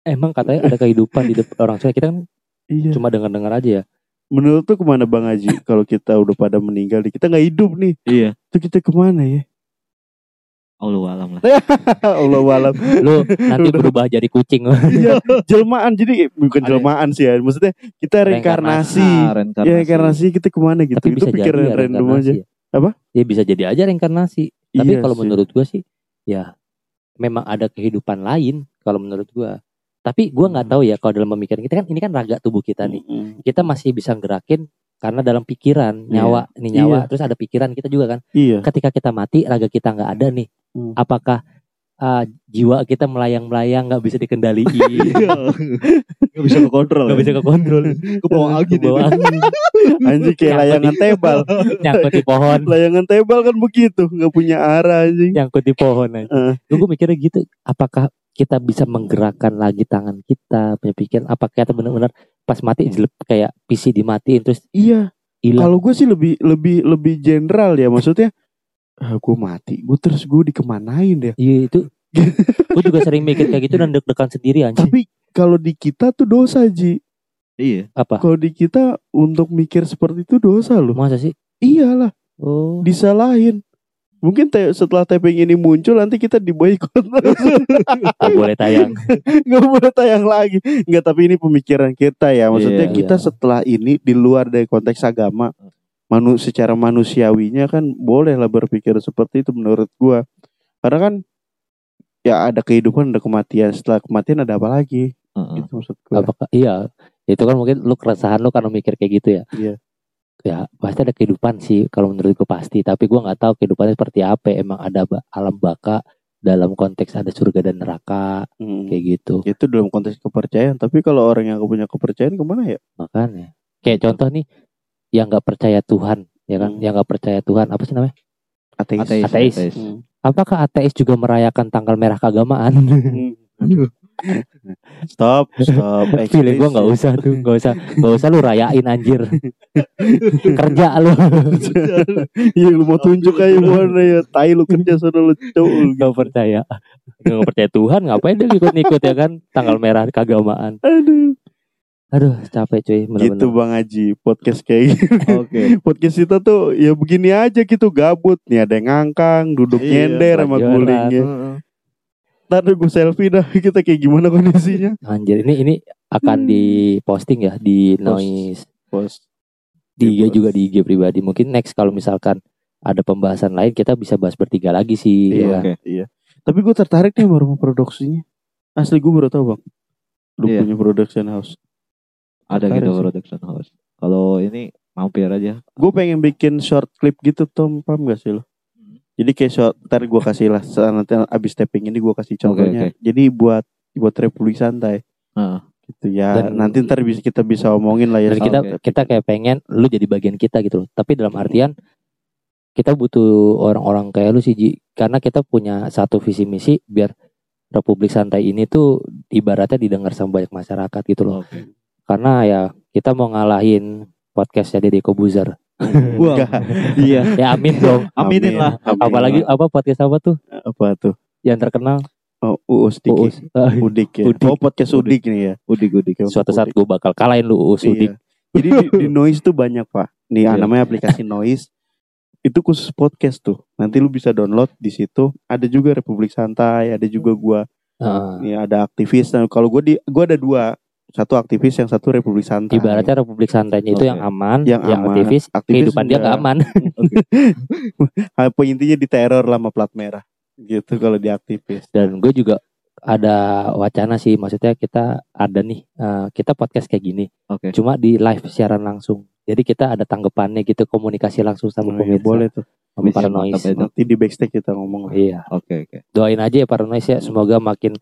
emang katanya ada kehidupan di depan orang tua kita kan Iya. cuma dengar-dengar aja ya Menurut tuh ke mana Bang Haji? Kalau kita udah pada meninggal, kita nggak hidup nih, Iya. itu kita ke mana ya? Allah alam lah. Allah walam. lu nanti Udah. berubah jadi kucing Iya, jelmaan jadi bukan jelmaan sih ya. Maksudnya kita reinkarnasi. Ah, reinkarnasi. Ya reinkarnasi kita ke mana gitu? tapi itu pikiran ya random aja. reinkarnasi ya. Apa? ya bisa jadi aja reinkarnasi tapi Iya kalau sih. menurut gua sih ya memang ada kehidupan lain kalau menurut gua tapi gua nggak Hmm. tahu ya kalau dalam pemikiran kita kan ini kan raga tubuh kita nih Mm-mm. kita masih bisa gerakin karena dalam pikiran nyawa nih nyawa Iya. terus ada pikiran kita juga kan Iya. ketika kita mati raga kita nggak ada nih Hmm. apakah ah, jiwa kita melayang-melayang nggak bisa dikendaliin Gak bisa kekontrol. nggak bisa kekontrol ke bawah angin. Ke bawah angin. Anjing kayak layangan tebal. nyangkut di pohon Layangan tebal kan begitu, nggak punya arah anjing. nyangkut di pohon aja. Eh. gue mikirnya gitu apakah kita bisa menggerakkan lagi tangan kita punya pikiran apakah kita benar-benar pas mati jelek kayak PC dimatiin terus Iya, kalau gue sih lebih lebih lebih general ya maksudnya. Ah, gue mati, gue terus gue dikemanain ya. iya itu gue juga sering mikir kayak gitu dan deg-degan sendiri anjing Tapi kalau di kita tuh dosa Ji. Iya. apa Kalau di kita untuk mikir seperti itu dosa loh. masa sih Iyalah, oh disalahin. Mungkin te- setelah taping ini muncul nanti kita diboykot nggak boleh tayang nggak boleh tayang lagi nggak tapi ini pemikiran kita ya maksudnya Iya, kita iya. setelah ini di luar dari konteks agama manu secara manusiawinya kan boleh lah berpikir seperti itu menurut gua karena kan ya ada kehidupan ada kematian setelah kematian ada apa lagi Heeh. itu maksud gua apakah iya itu kan mungkin lu keresahan lu karena mikir kayak gitu ya Iya. ya pasti ada kehidupan sih kalau menurut gue pasti tapi gue nggak tahu kehidupannya seperti apa emang ada alam baka dalam konteks ada surga dan neraka Hmm. kayak gitu. Itu dalam konteks kepercayaan. Tapi kalau orang yang punya kepercayaan ke mana ya? Makanya kayak contoh nih yang nggak percaya Tuhan ya kan, Hmm. yang nggak percaya Tuhan apa sih namanya? Ateis. Ateis. Ateis. Hmm. Apakah ateis juga merayakan tanggal merah keagamaan? Stop, stop. Feeling gue nggak usah tuh, nggak usah, nggak usah lu rayain anjir. Kerja lu. Iya lu mau tunjuk aja mana ya Tai lu kerja sana lu cowok Gak percaya Gak percaya Tuhan Ngapain dia ikut-ikut ya kan Tanggal merah keagamaan Aduh Aduh capek cuy bener-bener. Gitu Bang Haji Podcast kayak gini Oke. Podcast kita tuh ya begini aja gitu Gabut Nih ada yang ngangkang Duduk Iya, nyender sama gulingnya. Ntar gue selfie dah Kita kayak gimana kondisinya Anjir ini ini akan Hmm. diposting ya Di Post. noise Bos Di IG Di-post. juga di IG pribadi Mungkin next kalau misalkan Ada pembahasan lain Kita bisa bahas bertiga lagi sih Iya ya? Oke. Iya Tapi gue tertarik nih sama rumah produksinya Asli gue baru tau bang Lu Iya. punya production house Ada Tertarik gitu sih. production house. Kalau ini mampir aja. Gue pengen bikin short clip gitu Tom Paham gak sih lo. Jadi kayak short Ntar gue kasih lah Nanti abis tapping ini gue kasih contohnya oke. Jadi buat Buat Republik Santai Heeh. gitu ya Dan- nanti ntar bisa kita bisa omongin lah ya Dan kita Oke. kita kayak pengen Lu jadi bagian kita gitu loh Tapi dalam artian Kita butuh orang-orang kayak lu sih Ji Karena kita punya satu visi misi Biar Republik Santai ini tuh Ibaratnya didengar sama banyak masyarakat gitu loh Oke. Karena ya kita mau ngalahin podcastnya Deddy Kobuzer. Wah. Iya. Ya amin dong. Aminin lah. Amin. Apalagi apa podcast apa tuh apa tuh yang terkenal? oh uus dikit Uus. Udik ya Udik. oh podcast udik nih ya Udik udik. Suatu saat gue bakal kalahin lu Uus Udik. Iya. jadi di, di noise tuh banyak pak nih Iya. namanya aplikasi noise itu khusus podcast tuh nanti lu bisa download di situ ada juga Republik Santai ada juga gua Heeh. nih ada aktivis nah, kalau gua di gua ada dua satu aktivis yang satu Republik Santai Ibaratnya Republik Santainya itu Oke. yang aman, Yang yang, aman. aktivis, Aktivis kehidupan dia gak aman. apa intinya di teror lah sama plat merah gitu kalau di aktivis Dan gue juga ada wacana sih, maksudnya kita ada nih, eh, kita podcast kayak gini, Oke. cuma di live siaran langsung. Jadi kita ada tanggapannya gitu, komunikasi langsung sama Oh, iya, pemirsa, boleh tuh sama Bisa, para mantap noise. itu. nanti di backstage kita ngomong lah Iya, Oke oke. doain aja ya para noise ya, semoga makin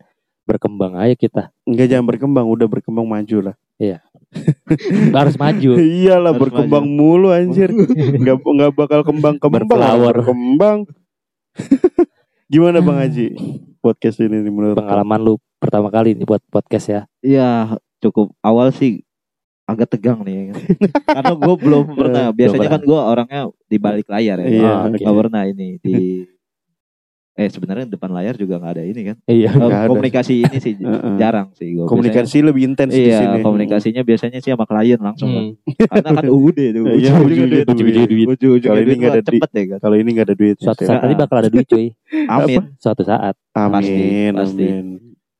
berkembang aja kita. Enggak jangan berkembang, udah berkembang maju lah. harus maju. Iyalah Harus berkembang mulu anjir. Enggak enggak bakal kembang-kembang. Berflower. Berkembang. Gimana Bang Haji? Podcast ini nih menurut Pengalaman lu pertama kali nih buat podcast ya. Iya cukup awal sih agak tegang nih. Karena gue belum pernah. Biasanya pernah. kan gue orangnya di balik layar ya. Iya, oke. nggak pernah ini di. Eh sebenarnya depan layar juga nggak ada ini kan. Iya. Eh, Nggak ada. komunikasi ini sih jarang sih gue. Komunikasi lebih intens di Iya, sini. komunikasinya biasanya sih sama klien langsung. kan. Hmm. Karena kan UUD tuh. Iya, ujung-ujungnya duit. Ujung-ujungnya duit. Ujung-ujungnya Kalau ini nggak ada duit. cepet ya kan. Kalau ini enggak ada duit. Suatu saat nanti bakal ada duit cuy. Amin. Suatu saat. Amin, Pasti, pasti. amin.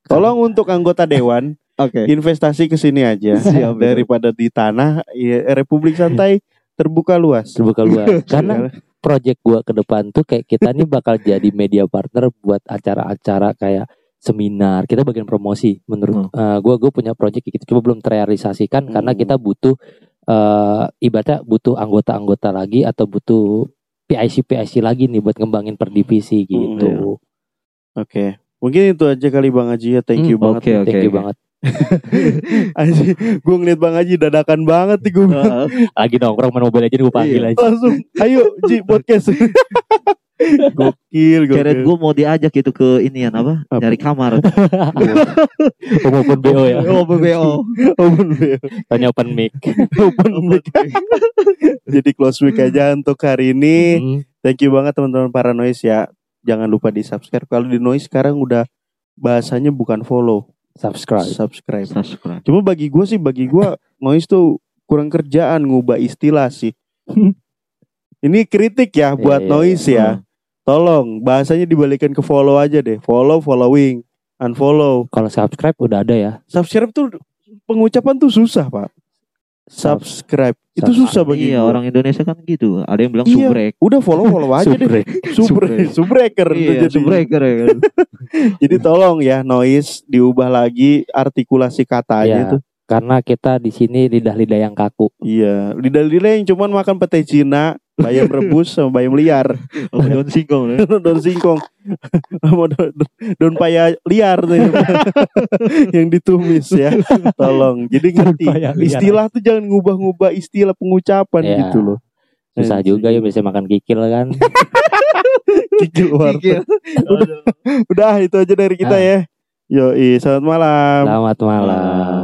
Tolong untuk anggota dewan Oke. investasi ke sini aja Siap, daripada di tanah ya, Republik Santai terbuka luas. Terbuka luas. Karena project gua ke depan tuh kayak kita nih bakal jadi media partner buat acara-acara kayak seminar. Kita bagian promosi menurut eh, gua gua punya project gitu. Cuma belum terrealisasikan karena Hmm. kita butuh eh ibaratnya butuh anggota-anggota lagi atau butuh PIC PIC lagi nih buat ngembangin per divisi gitu. Oke. Mungkin itu aja kali Bang Haji ya. Thank you Hmm, banget. Oke oke. Thank you banget. Anjir, gue ngeliat Bang Haji dadakan banget nih gue. Heeh. Lagi nongkrong main mobile aja gue panggil Iya. aja. Langsung, ayo Ji podcast. gokil, gokil. gue mau diajak gitu ke inian apa? Apa? Nyari kamar. Open BO ya. Oh, BBO. Open mic. Tanya open mic. Open mic. Jadi close mic aja untuk hari ini. Hmm. Thank you banget teman-teman para noise ya. Jangan lupa di subscribe. Kalau di noise sekarang udah bahasanya bukan follow, Subscribe. subscribe. Subscribe. Cuma bagi gue sih, bagi gue noise tuh kurang kerjaan ngubah istilah sih. Ini kritik ya buat Iya, iya, noise iya. ya. Tolong bahasanya dibalikan ke follow aja deh. Follow, following, unfollow. Kalau subscribe udah ada ya. Subscribe tuh pengucapan tuh susah pak. Subscribe itu susah bagi Iya gua. orang Indonesia kan gitu. Ada yang bilang Iya. subrek. Udah follow follow aja deh. Subrek. Subrek, subreker. Iya, jadi. subreker ya kan. Jadi tolong ya noise diubah lagi artikulasi katanya Iya. tuh. Karena kita di sini lidah-lidah yang kaku. Iya, lidah-lidah yang cuman makan pete Cina, bayam rebus sama bayam liar Oh, daun singkong ya. daun singkong sama daun, daun paya liar tuh yang, yang ditumis ya tolong jadi ngerti liar. istilah tuh jangan ngubah-ngubah istilah pengucapan Iya. gitu loh Susah juga ya bisa makan kikil kan. Kikil warteg. udah, udah itu aja dari kita Ah. ya Yo, selamat malam. Selamat malam.